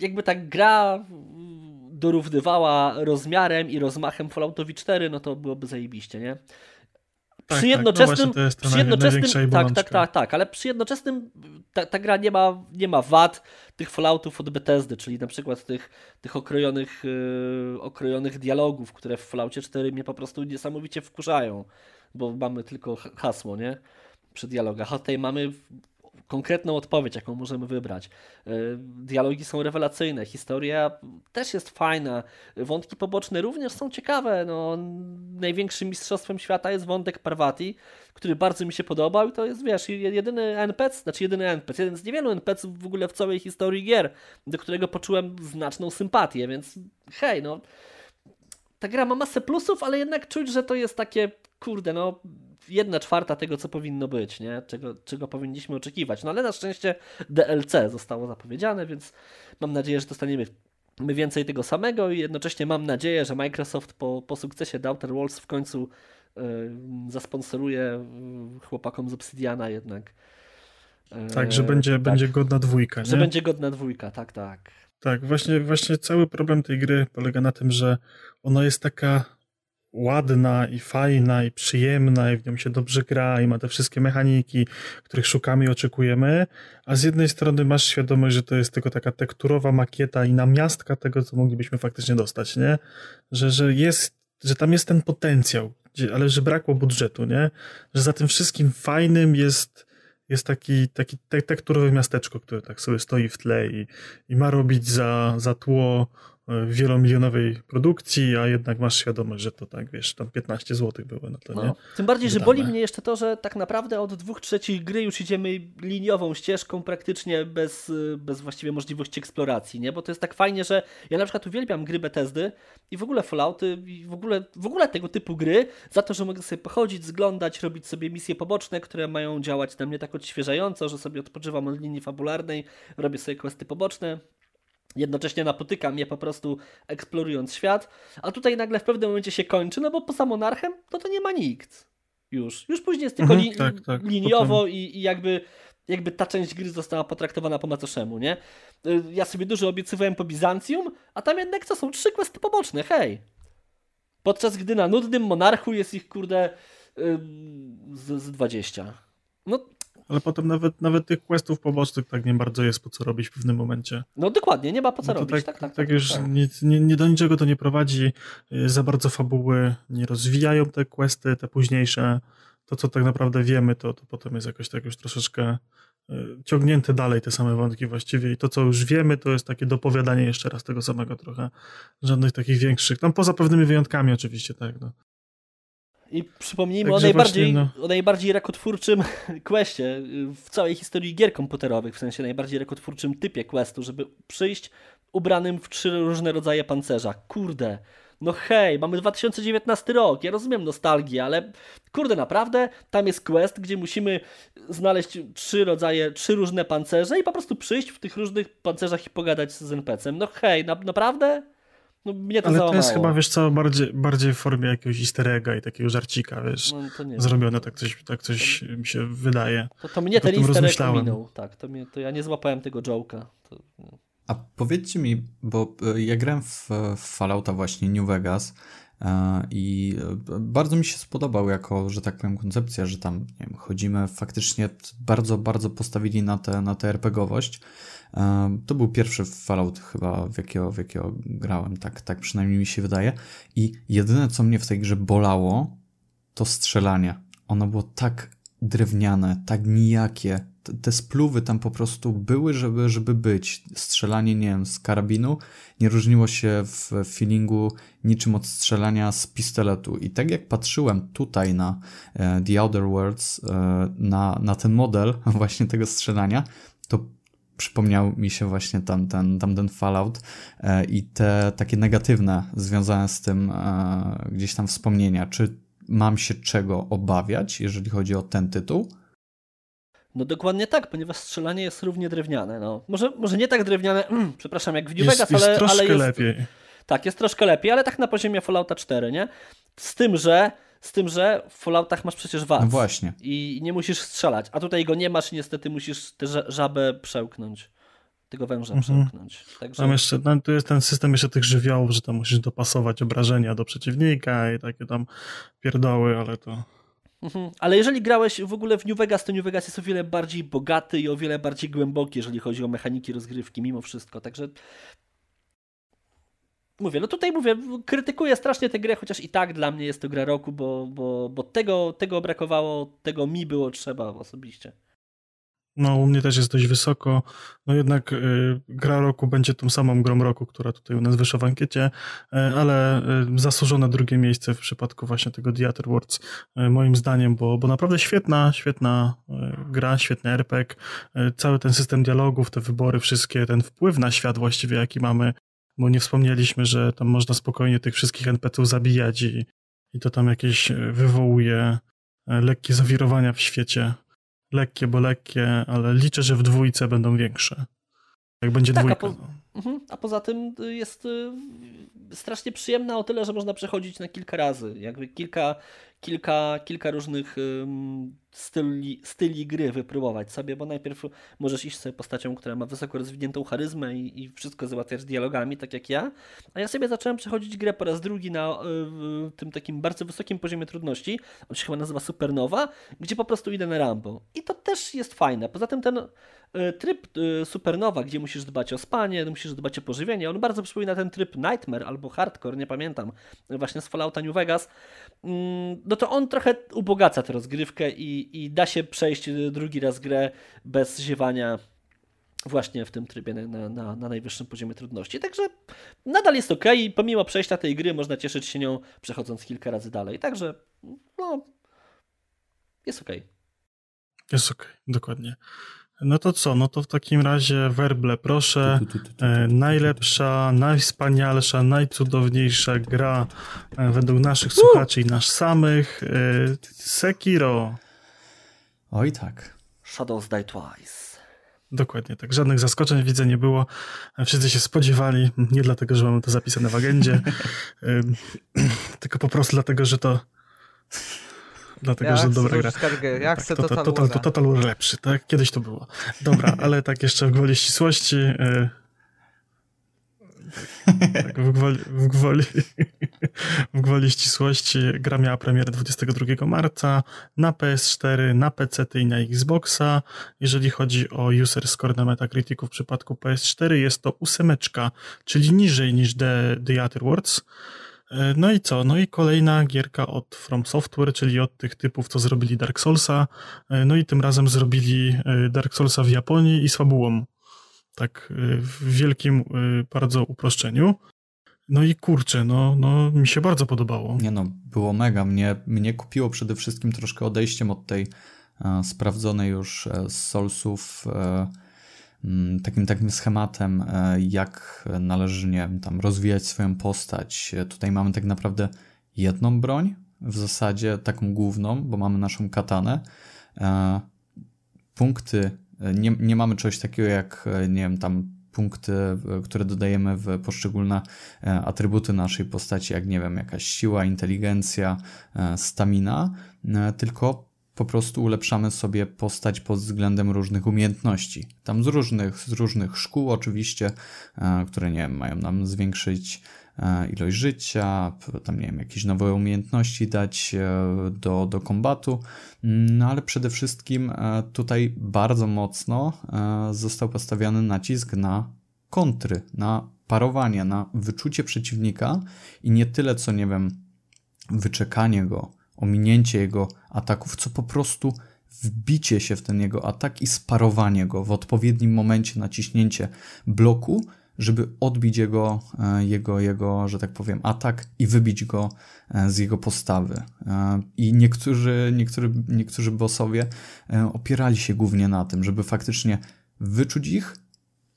D: jakby ta gra dorównywała rozmiarem i rozmachem Falloutowi 4, no to byłoby zajebiście, nie?
A: Tak, przy jednoczesnym, tak, no przy jednoczesnym
D: tak, tak, tak, tak, ale przy jednoczesnym ta, ta, gra nie ma, nie ma wad tych Falloutów od Bethesdy, czyli na przykład tych, tych okrojonych, yy, okrojonych dialogów, które w Falloutie 4 mnie po prostu niesamowicie wkurzają, bo mamy tylko hasło, nie? Przy dialogach, a tutaj mamy konkretną odpowiedź, jaką możemy wybrać. E, dialogi są rewelacyjne, historia też jest fajna, wątki poboczne również są ciekawe. No, największym mistrzostwem świata jest wątek Parvati, który bardzo mi się podobał i to jest, wiesz, jedyny NPC, znaczy jedyny NPC, jeden z niewielu NPC w ogóle w całej historii gier, do którego poczułem znaczną sympatię, więc hej, no ta gra ma masę plusów, ale jednak czuć, że to jest takie, kurde, no jedna czwarta tego, co powinno być, nie? Czego, czego powinniśmy oczekiwać. No ale na szczęście DLC zostało zapowiedziane, więc mam nadzieję, że dostaniemy my więcej tego samego i jednocześnie mam nadzieję, że Microsoft po, po sukcesie The Outer Worlds w końcu yy, zasponsoruje chłopakom z Obsidiana jednak.
A: tak, że będzie, tak, będzie godna dwójka. Nie?
D: Że będzie godna dwójka, tak, tak.
A: Tak, właśnie, właśnie cały problem tej gry polega na tym, że ona jest taka ładna i fajna i przyjemna i w nią się dobrze gra i ma te wszystkie mechaniki, których szukamy i oczekujemy, a z jednej strony masz świadomość, że to jest tylko taka tekturowa makieta i namiastka tego, co moglibyśmy faktycznie dostać, nie? Że, że jest, że tam jest ten potencjał, ale że brakło budżetu, nie? Że za tym wszystkim fajnym jest jest taki, taki tekturowe miasteczko, które tak sobie stoi w tle i, i ma robić za, za tło wielomilionowej produkcji, a jednak masz świadomość, że to tak, wiesz, tam 15 zł było na to, no. nie?
D: Tym bardziej, że boli mnie jeszcze to, że tak naprawdę od dwóch trzecich gry już idziemy liniową ścieżką praktycznie bez, bez właściwie możliwości eksploracji, nie? Bo to jest tak fajnie, że ja na przykład uwielbiam gry Bethesdy i w ogóle Fallouty i w ogóle, w ogóle tego typu gry za to, że mogę sobie pochodzić, zglądać, robić sobie misje poboczne, które mają działać na mnie tak odświeżająco, że sobie odpoczywam od linii fabularnej, robię sobie questy poboczne, jednocześnie napotyka mnie po prostu eksplorując świat, a tutaj nagle w pewnym momencie się kończy, no bo poza monarchem no to nie ma nikt. Już. Już później jest tylko mhm, li tak, tak. liniowo i, i, jakby, jakby ta część gry została potraktowana po macoszemu, nie? Y, ja sobie dużo obiecywałem po Bizancjum, a tam jednak co są trzy questy poboczne, hej! Podczas gdy na nudnym monarchu jest ich, kurde, z, z 20. No
A: ale potem nawet, nawet tych questów pobocznych tak nie bardzo jest po co robić w pewnym momencie.
D: No dokładnie, nie ma po co no robić. Tak, tak, tak,
A: tak, już tak. Nic, nie, nie, do niczego to nie prowadzi, y, za bardzo fabuły nie rozwijają te questy, te późniejsze. To, co tak naprawdę wiemy, to, to potem jest jakoś tak już troszeczkę y, ciągnięte dalej te same wątki właściwie i to, co już wiemy, to jest takie dopowiadanie jeszcze raz tego samego trochę. Żadnych takich większych, tam poza pewnymi wyjątkami oczywiście, tak. No.
D: I przypomnijmy o najbardziej, właśnie, no. o najbardziej rakotwórczym questie w całej historii gier komputerowych, w sensie najbardziej rakotwórczym typie questu, żeby przyjść, ubranym w trzy różne rodzaje pancerza. Kurde, no hej, mamy 2019 rok, ja rozumiem nostalgię, ale kurde, naprawdę, tam jest quest, gdzie musimy znaleźć trzy rodzaje, trzy różne pancerze i po prostu przyjść w tych różnych pancerzach i pogadać z NPC-em. No hej, na, naprawdę? No mnie to
A: Ale
D: załamało.
A: to jest chyba, wiesz co, bardziej, bardziej w formie jakiegoś easter egga i takiego żarcika, wiesz,
D: No, to nie
A: zrobione, tak coś, tak coś mi się wydaje.
D: To, to mnie ten easter egg ominął. Tak, to, mnie, to ja nie złapałem tego joke'a. To, no.
C: A powiedzcie mi, bo e, ja grałem w, w Fallouta właśnie New Vegas e, i e, bardzo mi się spodobał jako, że tak powiem, koncepcja, że tam nie wiem, chodzimy, faktycznie bardzo, bardzo postawili na tę na tę RPGowość. To był pierwszy Fallout chyba, w jakiego, w jakiego grałem, tak, tak przynajmniej mi się wydaje. I jedyne, co mnie w tej grze bolało, to strzelanie. Ono było tak drewniane, tak nijakie. Te- Te spluwy tam po prostu były, żeby, żeby być. Strzelanie, nie wiem, z karabinu nie różniło się w feelingu niczym od strzelania z pistoletu. I tak jak patrzyłem tutaj na e, The Outer Worlds, e, na, na ten model właśnie tego strzelania, to przypomniał mi się właśnie tamten, tamten Fallout e, i te takie negatywne związane z tym e, gdzieś tam wspomnienia. Czy mam się czego obawiać, jeżeli chodzi o ten tytuł?
D: no dokładnie tak, ponieważ strzelanie jest równie drewniane. No. Może, może nie tak drewniane, mm, przepraszam, jak w New
A: Jest,
D: Vegas,
A: jest
D: ale,
A: troszkę
D: ale jest,
A: lepiej.
D: Tak, jest troszkę lepiej, ale tak na poziomie Fallouta 4, nie? Z tym, że z tym, że w Falloutach masz przecież was.
C: No właśnie.
D: I nie musisz strzelać, a tutaj go nie masz i niestety musisz tę ża- żabę przełknąć. Tego węża
A: Mhm.
D: przełknąć. Także...
A: Tam jeszcze, no, tu jest ten system jeszcze tych żywiołów, że tam musisz dopasować obrażenia do przeciwnika i takie tam pierdoły, ale to...
D: Mhm. Ale jeżeli grałeś w ogóle w New Vegas, to New Vegas jest o wiele bardziej bogaty i o wiele bardziej głęboki, jeżeli chodzi o mechaniki rozgrywki, mimo wszystko. Także mówię, no tutaj mówię, krytykuję strasznie tę grę, chociaż i tak dla mnie jest to gra roku, bo, bo, bo tego, tego brakowało, tego mi było trzeba osobiście.
A: No, u mnie też jest dość wysoko. No jednak y, gra roku będzie tą samą grą roku, która tutaj u nas wyszła w ankiecie, y, ale y, zasłużone drugie miejsce w przypadku właśnie tego Theater Words, y, moim zdaniem, bo, bo naprawdę świetna, świetna y, gra, świetny RPG, y, cały ten system dialogów, te wybory wszystkie, ten wpływ na świat właściwie, jaki mamy, bo nie wspomnieliśmy, że tam można spokojnie tych wszystkich NPC-ów zabijać i, i to tam jakieś y, wywołuje y, lekkie zawirowania w świecie lekkie, bo lekkie, ale liczę, że w dwójce będą większe. Jak będzie
D: Tak, a
A: dwójka.
D: po-
A: no.
D: Mhm. A poza tym y, jest y, strasznie przyjemna o tyle, że można przechodzić na kilka razy. Jakby kilka, kilka, kilka różnych styli, styli gry wypróbować sobie, bo najpierw możesz iść sobie postacią, która ma wysoko rozwiniętą charyzmę i, i wszystko załatwiasz dialogami, tak jak ja. A ja sobie zacząłem przechodzić grę po raz drugi na y, tym takim bardzo wysokim poziomie trudności. On się chyba nazywa Supernowa, gdzie po prostu idę na Rambo. I to też jest fajne. Poza tym ten tryb y, Supernowa, gdzie musisz dbać o spanie, musisz dbać o pożywienie, on bardzo przypomina ten tryb Nightmare albo Hardcore, nie pamiętam, właśnie z Fallouta New Vegas. Mm, No to on trochę ubogaca tę rozgrywkę i, i da się przejść y, drugi raz grę bez ziewania właśnie w tym trybie na, na, na najwyższym poziomie trudności. Także nadal jest ok i pomimo przejścia tej gry można cieszyć się nią przechodząc kilka razy dalej. Także no, jest ok.
A: Jest okej, dokładnie. No to co? No to w takim razie werble, proszę. Najlepsza, najwspanialsza, najcudowniejsza gra e, według naszych słuchaczy i nas samych. E, Sekiro.
C: Oj tak.
D: Shadows Die Twice.
A: Dokładnie tak. Żadnych zaskoczeń widzę nie było. Wszyscy się spodziewali, nie dlatego, że mamy to zapisane w agendzie, tylko po prostu dlatego, że to dlatego,
B: Ja
A: że dobra gra.
B: skargę, ja
A: Tak,
B: chcę
A: total,
B: Total
A: total, total War lepszy, tak? Kiedyś to było. Dobra, ale tak jeszcze w gwoli ścisłości. y, tak, w gwoli, w, gwoli, w gwoli ścisłości gra miała premierę 22 marca na PS4, na PC i na Xboxa. Jeżeli chodzi o user score na Metacriticu w przypadku PS4 jest to ósemeczka, czyli niżej niż The, The Outer Worlds. No i co? No i kolejna gierka od From Software, czyli od tych typów, co zrobili Dark Soulsa. E, No i tym razem zrobili e, Dark Soulsa w Japonii i z fabułą. Tak e, w wielkim bardzo uproszczeniu. No i kurczę, no, no mi się bardzo podobało.
C: Nie no, było mega. Mnie, mnie kupiło przede wszystkim troszkę odejściem od tej e, sprawdzonej już e, z Soulsów e, takim takim schematem, e, jak należy, nie wiem, tam rozwijać swoją postać. Tutaj mamy tak naprawdę jedną broń, w zasadzie taką główną, bo mamy naszą katanę. Punkty, nie, nie mamy czegoś takiego jak, nie wiem, tam punkty, które dodajemy w poszczególne atrybuty naszej postaci, jak nie wiem, jakaś siła, inteligencja, stamina, tylko po prostu ulepszamy sobie postać pod względem różnych umiejętności. Tam z różnych, z różnych szkół oczywiście, e, które nie wiem, mają nam zwiększyć e, ilość życia, tam nie wiem, jakieś nowe umiejętności dać e, do, do kombatu, no ale przede wszystkim tutaj bardzo mocno został postawiony nacisk na kontry, na parowanie, na wyczucie przeciwnika i nie tyle co, nie wiem, wyczekanie go, ominięcie jego ataków, co po prostu wbicie się w ten jego atak i sparowanie go w odpowiednim momencie, naciśnięcie bloku, żeby odbić jego, e, jego, jego, że tak powiem, atak i wybić go e, z jego postawy. E, I niektórzy, niektórzy, niektórzy bossowie opierali się głównie na tym, żeby faktycznie wyczuć ich,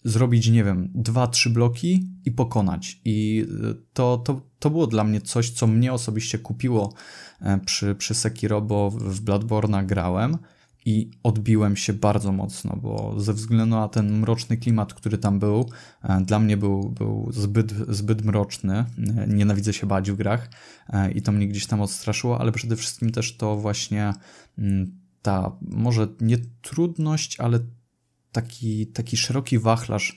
C: zrobić, nie wiem, dwa, trzy bloki i pokonać. I to, to, to było dla mnie coś, co mnie osobiście kupiło E, przy, przy Sekiro, bo w Bloodborne'a grałem i odbiłem się bardzo mocno, bo ze względu na ten mroczny klimat, który tam był, e, dla mnie był, był zbyt, zbyt mroczny. E, nienawidzę się bać w grach i to mnie gdzieś tam odstraszyło, ale przede wszystkim też to właśnie mm, ta może nie trudność, ale taki, taki szeroki wachlarz,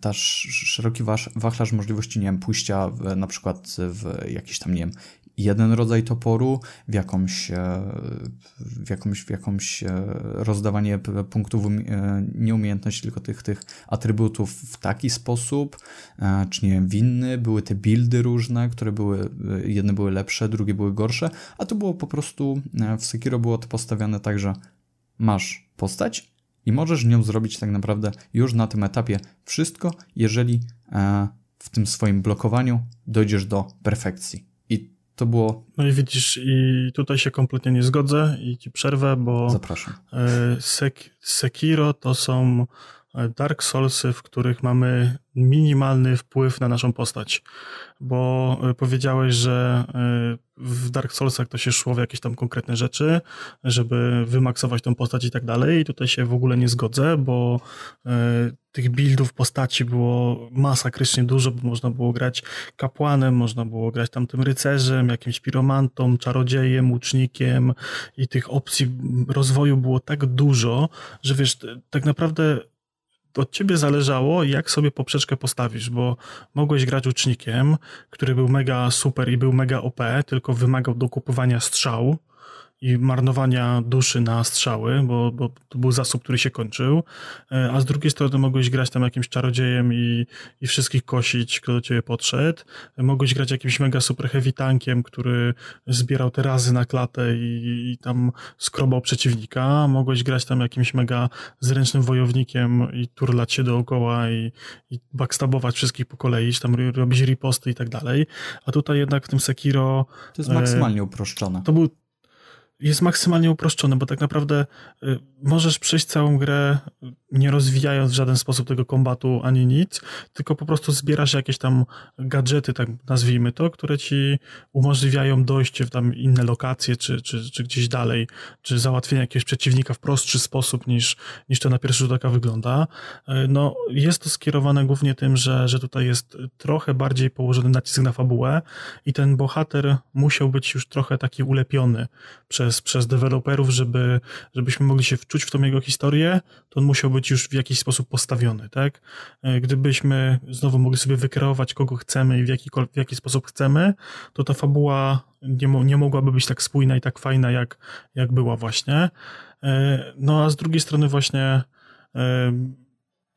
C: ta szeroki wachlarz możliwości, nie wiem, pójścia w, na przykład w jakiś tam, nie wiem, jeden rodzaj toporu, w jakąś, e, w jakąś, w jakąś e, rozdawanie punktów e, nieumiejętności, tylko tych, tych atrybutów w taki sposób, czy nie wiem, winny, były te buildy różne, które były, jedne były lepsze, drugie były gorsze, a to było po prostu, w Sekiro było to postawione tak, że masz postać i możesz nią zrobić tak naprawdę już na tym etapie wszystko, jeżeli w tym swoim blokowaniu dojdziesz do perfekcji. To było.
A: No i widzisz, i tutaj się kompletnie nie zgodzę i ci przerwę, bo.
C: Zapraszam.
A: E, Sek Sekiro to są e, Dark Soulsy, w których mamy minimalny wpływ na naszą postać. Bo e, powiedziałeś, że w Dark Soulsach to się szło w jakieś tam konkretne rzeczy, żeby wymaksować tą postać i tak dalej. I tutaj się w ogóle nie zgodzę, bo tych buildów postaci było masakrycznie dużo, bo można było grać kapłanem, można było grać tam tym rycerzem, jakimś piromantą, czarodziejem, łucznikiem i tych opcji rozwoju było tak dużo, że wiesz, tak naprawdę od ciebie zależało, jak sobie poprzeczkę postawisz, bo mogłeś grać ucznikiem, który był mega super i był mega OP, tylko wymagał dokupowania strzał, i marnowania duszy na strzały, bo, bo to był zasób, który się kończył, e, a z drugiej strony mogłeś grać tam jakimś czarodziejem i, i wszystkich kosić, kto do ciebie podszedł. Mogłeś grać jakimś mega super heavy tankiem, który zbierał te razy na klatę i, i tam skrobał przeciwnika. Mogłeś grać tam jakimś mega zręcznym wojownikiem i turlać się dookoła i, i backstabować wszystkich po kolei, tam robić riposty i tak dalej. A tutaj jednak w tym Sekiro...
C: To jest maksymalnie uproszczone.
A: To był jest maksymalnie uproszczony, bo tak naprawdę y, możesz przejść całą grę nie rozwijając w żaden sposób tego kombatu ani nic, tylko po prostu zbierasz jakieś tam gadżety, tak nazwijmy to, które ci umożliwiają dojście w tam inne lokacje, czy, czy, czy gdzieś dalej, czy załatwienie jakiegoś przeciwnika w prostszy sposób niż, niż to na pierwszy rzut oka wygląda. Y, no, jest to skierowane głównie tym, że, że tutaj jest trochę bardziej położony nacisk na fabułę i ten bohater musiał być już trochę taki ulepiony przez, przez deweloperów, żeby, żebyśmy mogli się wczuć w tą jego historię, to on musiał być już w jakiś sposób postawiony, tak? E, gdybyśmy znowu mogli sobie wykreować, kogo chcemy i w jaki, w jaki sposób chcemy, to ta fabuła nie, nie mogłaby być tak spójna i tak fajna, jak, jak była właśnie. E, no a z drugiej strony właśnie e,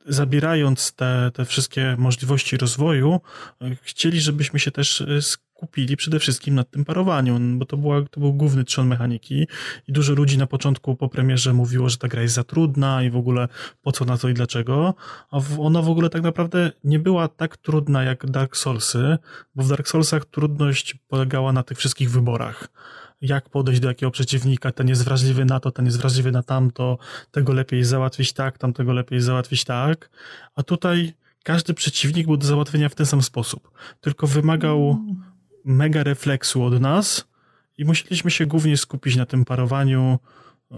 A: zabierając te, te wszystkie możliwości rozwoju, chcieli, żebyśmy się też skupili przede wszystkim nad tym parowaniu, bo to, była, to był główny trzon mechaniki i dużo ludzi na początku po premierze mówiło, że ta gra jest za trudna i w ogóle po co na to i dlaczego, a ona w ogóle tak naprawdę nie była tak trudna jak Dark Soulsy, bo w Dark Soulsach trudność polegała na tych wszystkich wyborach. Jak podejść do jakiego przeciwnika, ten jest wrażliwy na to, ten jest wrażliwy na tamto, tego lepiej załatwić tak, tamtego lepiej załatwić tak, a tutaj każdy przeciwnik był do załatwienia w ten sam sposób, tylko wymagał mega refleksu od nas i musieliśmy się głównie skupić na tym parowaniu, e,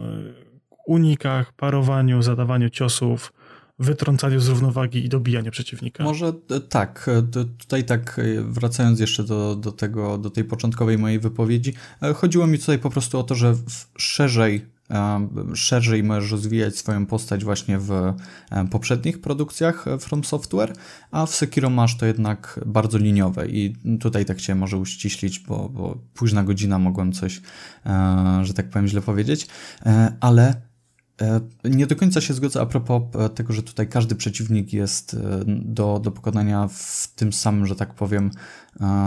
A: unikach, parowaniu, zadawaniu ciosów, wytrącaniu z równowagi i dobijaniu przeciwnika.
C: Może e, tak, e, tutaj tak wracając jeszcze do, do tego, do tej początkowej mojej wypowiedzi, chodziło mi tutaj po prostu o to, że szerzej szerzej możesz rozwijać swoją postać właśnie w poprzednich produkcjach From Software, a w Sekiro masz to jednak bardzo liniowe. I tutaj tak chciałem może uściślić, bo, bo późna godzina mogłem coś, e, że tak powiem, źle powiedzieć, e, ale E, nie do końca się zgodzę a propos e, tego, że tutaj każdy przeciwnik jest e, do, do pokonania w tym samym, że tak powiem,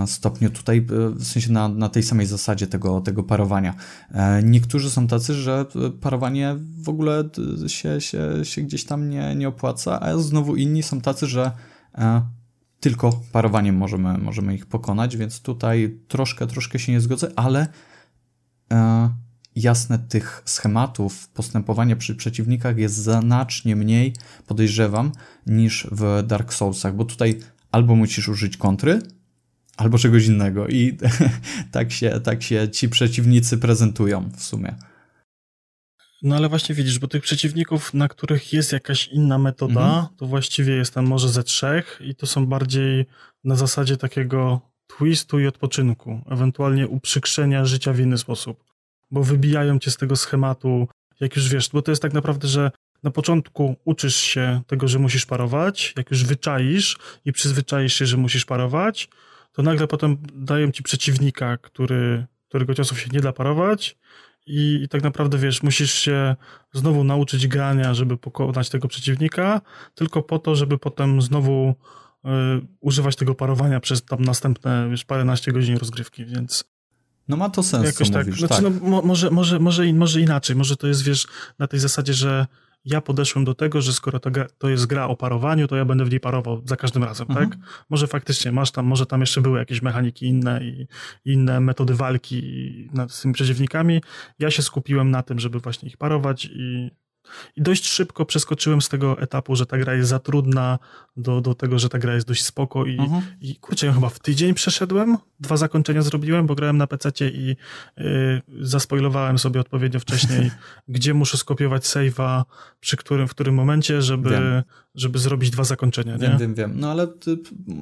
C: stopniu tutaj, w sensie na, na tej samej zasadzie tego, tego parowania. Niektórzy są tacy, że parowanie w ogóle się, się, się gdzieś tam nie, nie opłaca, a znowu inni są tacy, że tylko parowaniem możemy, możemy ich pokonać, więc tutaj troszkę, troszkę się nie zgodzę, ale jasne tych schematów postępowania przy przeciwnikach jest znacznie mniej, podejrzewam, niż w Dark Soulsach, bo tutaj albo musisz użyć kontry, albo czegoś innego i tak, się, tak się ci przeciwnicy prezentują w sumie.
A: No ale właśnie widzisz, bo tych przeciwników, na których jest jakaś inna metoda, mhm. to właściwie jest tam może ze trzech i to są bardziej na zasadzie takiego twistu i odpoczynku, ewentualnie uprzykrzenia życia w inny sposób bo wybijają cię z tego schematu, jak już wiesz, bo to jest tak naprawdę, że na początku uczysz się tego, że musisz parować, jak już wyczaisz i przyzwyczaisz się, że musisz parować, to nagle potem dają ci przeciwnika, który, którego ciosów się nie da parować i, i tak naprawdę, wiesz, musisz się znowu nauczyć grania, żeby pokonać tego przeciwnika, tylko po to, żeby potem znowu y, używać tego parowania przez tam następne, wiesz, paręnaście godzin rozgrywki, więc
C: no ma to sens, Jakoś co tak. mówisz. Znaczy,
A: tak. no, może, może, może, może inaczej, może to jest, wiesz, na tej zasadzie, że ja podeszłem do tego, że skoro to, to jest gra o parowaniu, to ja będę w niej parował za każdym razem, mhm. tak? Może faktycznie masz tam, może tam jeszcze były jakieś mechaniki inne i inne metody walki z tymi przeciwnikami. Ja się skupiłem na tym, żeby właśnie ich parować i i dość szybko przeskoczyłem z tego etapu, że ta gra jest za trudna, do, do tego, że ta gra jest dość spoko i, mhm. i kurczę, ja chyba w tydzień przeszedłem, dwa zakończenia zrobiłem, bo grałem na PC i y, zaspoilowałem sobie odpowiednio wcześniej, gdzie muszę skopiować save'a, przy którym, w którym momencie, żeby, żeby zrobić dwa zakończenia.
C: Wiem, nie? wiem, wiem. No ale ty,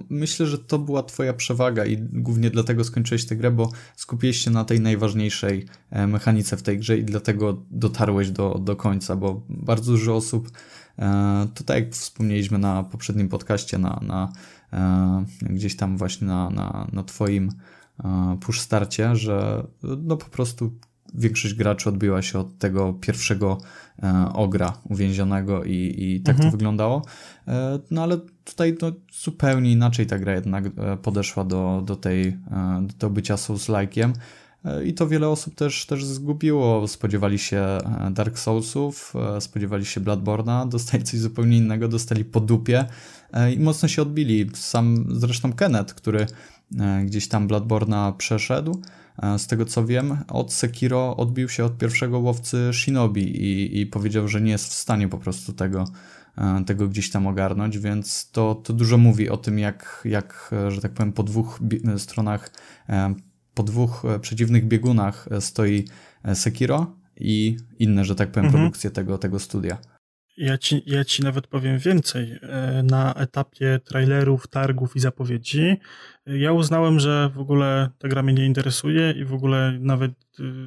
C: myślę, że to była twoja przewaga i głównie dlatego skończyłeś tę grę, bo skupiłeś się na tej najważniejszej e, mechanice w tej grze i dlatego dotarłeś do, do końca, bo bardzo dużo osób e, to tak jak wspomnieliśmy na poprzednim podcaście, na, na e, gdzieś tam właśnie na, na, na twoim push starcie, że no po prostu większość graczy odbiła się od tego pierwszego e, ogra uwięzionego i, i tak mhm. to wyglądało. E, no ale tutaj no, zupełnie inaczej ta gra jednak e, podeszła do, do tej, do bycia Souls-like'iem. I to wiele osób też, też zgubiło. Spodziewali się Dark Soulsów, spodziewali się Bloodborna, dostali coś zupełnie innego, dostali po dupie i mocno się odbili. Sam zresztą Kenneth, który gdzieś tam Bloodborna przeszedł, z tego co wiem, od Sekiro odbił się od pierwszego łowcy Shinobi i, i powiedział, że nie jest w stanie po prostu tego, e, tego gdzieś tam ogarnąć, więc to, to dużo mówi o tym, jak, jak, e, że tak powiem, po dwóch stronach, po dwóch przeciwnych biegunach stoi Sekiro i inne, że tak powiem, mhm. produkcje tego, tego studia.
A: Ja ci, ja ci nawet powiem więcej. Na etapie trailerów, targów i zapowiedzi ja uznałem, że w ogóle ta gra mnie nie interesuje i w ogóle nawet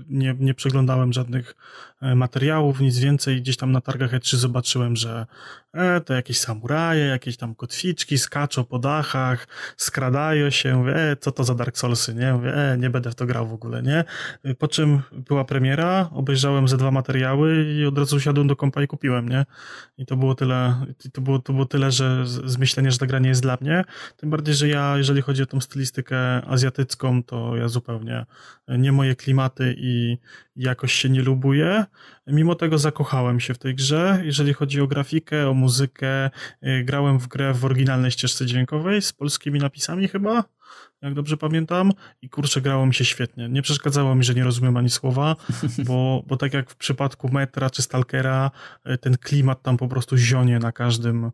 A: nie, nie przeglądałem żadnych e, materiałów, nic więcej. Gdzieś tam na targach E3 zobaczyłem, że e, to jakieś samuraje, jakieś tam kotwiczki skaczą po dachach, skradają się, mówię, e, co to za Dark Soulsy, nie? Mówię, e, nie będę w to grał w ogóle, nie? Po czym była premiera, obejrzałem ze dwa materiały i od razu siadłem do kompa i kupiłem, nie? I to było tyle, to było, to było tyle, że z myślenia, że ta gra nie jest dla mnie. Tym bardziej, że ja, jeżeli chodzi o tą stylistykę azjatycką, to ja zupełnie nie moje klimaty i, jakoś się nie lubuję. Mimo tego zakochałem się w tej grze. Jeżeli chodzi o grafikę, o muzykę, y, grałem w grę w oryginalnej ścieżce dźwiękowej z polskimi napisami chyba jak dobrze pamiętam, i kurczę, grało mi się świetnie. Nie przeszkadzało mi, że nie rozumiem ani słowa, bo, bo tak jak w przypadku Metra czy Stalkera, e, ten klimat tam po prostu zionie na każdym, e,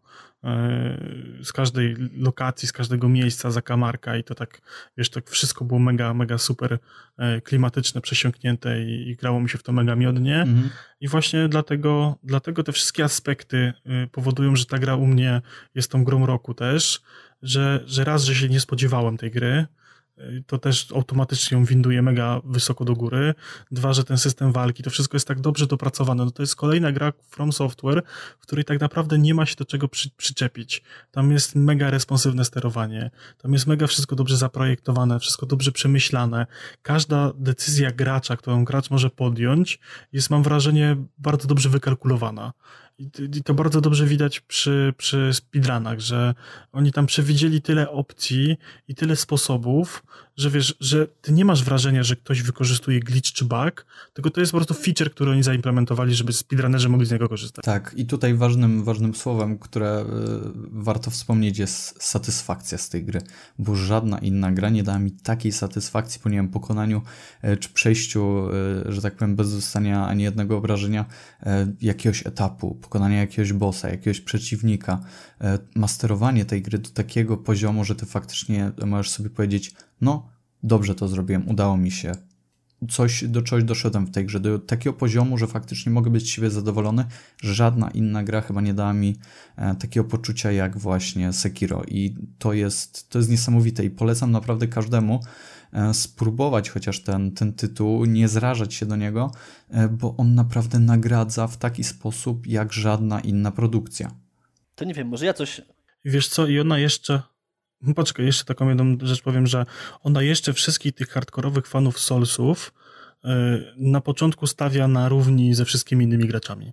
A: z każdej lokacji, z każdego miejsca, zakamarka i to tak, wiesz, tak wszystko było mega, mega super e, klimatyczne, przesiąknięte i, i grało mi się w to mega miodnie. Mhm. I właśnie dlatego, dlatego te wszystkie aspekty powodują, że ta gra u mnie jest tą grą roku też że, że raz, że się nie spodziewałem tej gry, y, to też automatycznie ją winduje mega wysoko do góry. Dwa, że ten system walki, to wszystko jest tak dobrze dopracowane. No to jest kolejna gra From Software, w której tak naprawdę nie ma się do czego przy, przyczepić. Tam jest mega responsywne sterowanie, tam jest mega wszystko dobrze zaprojektowane, wszystko dobrze przemyślane. Każda decyzja gracza, którą gracz może podjąć, jest, mam wrażenie, bardzo dobrze wykalkulowana. I to bardzo dobrze widać przy, przy speedrunach, że oni tam przewidzieli tyle opcji i tyle sposobów, że wiesz, że ty nie masz wrażenia, że ktoś wykorzystuje glitch czy bug, tylko to jest po prostu feature, który oni zaimplementowali, żeby speedrunnerzy mogli z niego korzystać.
C: Tak, i tutaj ważnym, ważnym słowem, które y, warto wspomnieć jest satysfakcja z tej gry, bo żadna inna gra nie dała mi takiej satysfakcji po nie wiem, pokonaniu y, czy przejściu, y, że tak powiem, bez zostania ani jednego obrażenia jakiegoś etapu, pokonania jakiegoś bossa, jakiegoś przeciwnika, masterowanie tej gry do takiego poziomu, że ty faktycznie możesz sobie powiedzieć, no dobrze to zrobiłem, udało mi się. Coś, do czegoś doszedłem w tej grze, do takiego poziomu, że faktycznie mogę być z siebie zadowolony. Żadna inna gra chyba nie dała mi e, takiego poczucia jak właśnie Sekiro i to jest, to jest niesamowite i polecam naprawdę każdemu e, spróbować chociaż ten, ten tytuł, nie zrażać się do niego, e, bo on naprawdę nagradza w taki sposób jak żadna inna produkcja.
D: To nie wiem, może ja coś...
A: Wiesz co, i ona jeszcze poczekaj, jeszcze taką jedną rzecz powiem, że ona jeszcze wszystkich tych hardkorowych fanów Soulsów y, na początku stawia na równi ze wszystkimi innymi graczami.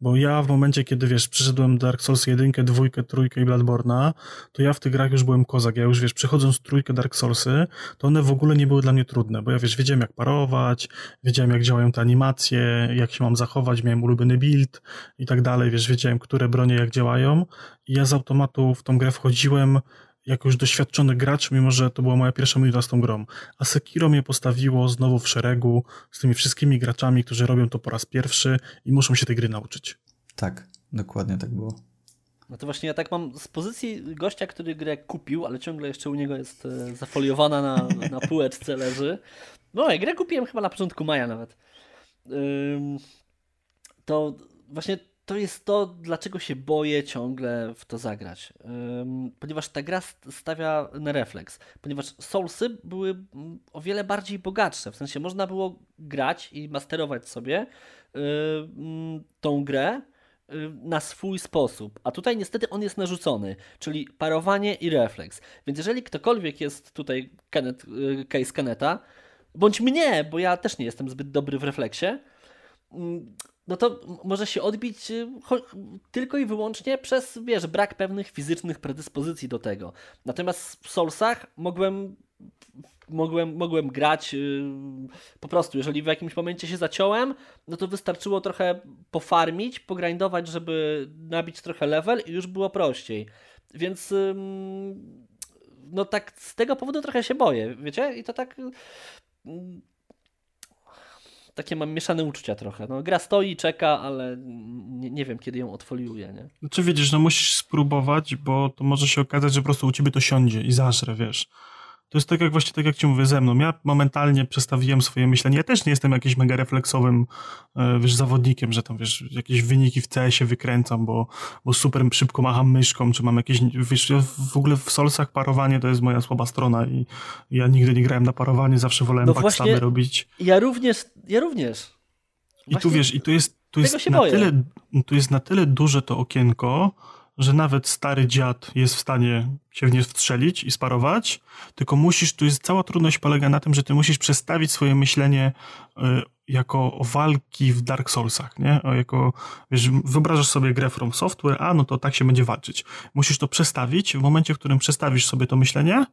A: Bo ja w momencie, kiedy wiesz, przyszedłem Dark Souls 1, 2, 3 i Bloodborne'a, to ja w tych grach już byłem kozak. Ja już wiesz, przechodząc trójkę Dark Soulsy, to one w ogóle nie były dla mnie trudne, bo ja wiesz, wiedziałem jak parować, wiedziałem jak działają te animacje, jak się mam zachować, miałem ulubiony build i tak dalej, wiesz, wiedziałem, które bronie jak działają i ja z automatu w tą grę wchodziłem jako już doświadczony gracz, mimo że to była moja pierwsza minuta z tą grą. A Sekiro mnie postawiło znowu w szeregu z tymi wszystkimi graczami, którzy robią to po raz pierwszy i muszą się tej gry nauczyć.
C: Tak, dokładnie tak było.
D: No to właśnie ja tak mam z pozycji gościa, który grę kupił, ale ciągle jeszcze u niego jest e, zafoliowana na, na półeczce leży. No ja grę kupiłem chyba na początku maja nawet. To właśnie to jest to, dlaczego się boję ciągle w to zagrać. Ponieważ ta gra stawia na refleks. Ponieważ Soulsy były o wiele bardziej bogatsze. W sensie można było grać i masterować sobie tą grę na swój sposób. A tutaj niestety on jest narzucony, czyli parowanie i refleks. Więc jeżeli ktokolwiek jest tutaj Kenneth, y, case Keneta, bądź mnie, bo ja też nie jestem zbyt dobry w refleksie, no to może się odbić y, tylko i wyłącznie przez, wiesz, brak pewnych fizycznych predyspozycji do tego. Natomiast w Soulsach mogłem mogłem, mogłem grać yy, po prostu, jeżeli w jakimś momencie się zaciąłem, no to wystarczyło trochę pofarmić, pogrindować, żeby nabić trochę level i już było prościej. Więc no tak z tego powodu trochę się boję, wiecie? I to tak takie mam mieszane uczucia trochę. No, gra stoi czeka, ale nie, nie wiem, kiedy ją odfoliuję, nie?
A: Czy widzisz, no musisz spróbować, bo to może się okazać, że po prostu u ciebie to siądzie i zażre, wiesz. To jest tak jak właśnie, tak jak ci mówię, ze mną. Ja momentalnie przestawiłem swoje myślenie. Ja też nie jestem jakimś mega refleksowym, e, wiesz, zawodnikiem, że tam, wiesz, jakieś wyniki w CS-ie wykręcam, bo, bo super szybko macham myszką, czy mam jakieś, wiesz, w ogóle w solsach parowanie to jest moja słaba strona i ja nigdy nie grałem na parowanie, zawsze wolałem no backstaby robić.
D: Ja również, ja również.
A: Właśnie I tu wiesz, i tu jest, tu jest na tyle, tu jest na tyle duże to okienko, że nawet stary dziad jest w stanie się w nie wstrzelić i sparować, tylko musisz, tu jest cała trudność polega na tym, że ty musisz przestawić swoje myślenie y, jako walki w Dark Soulsach, nie? O, jako, wiesz, wyobrażasz sobie grę From Software, a no to tak się będzie walczyć. Musisz to przestawić, w momencie, w którym przestawisz sobie to myślenie,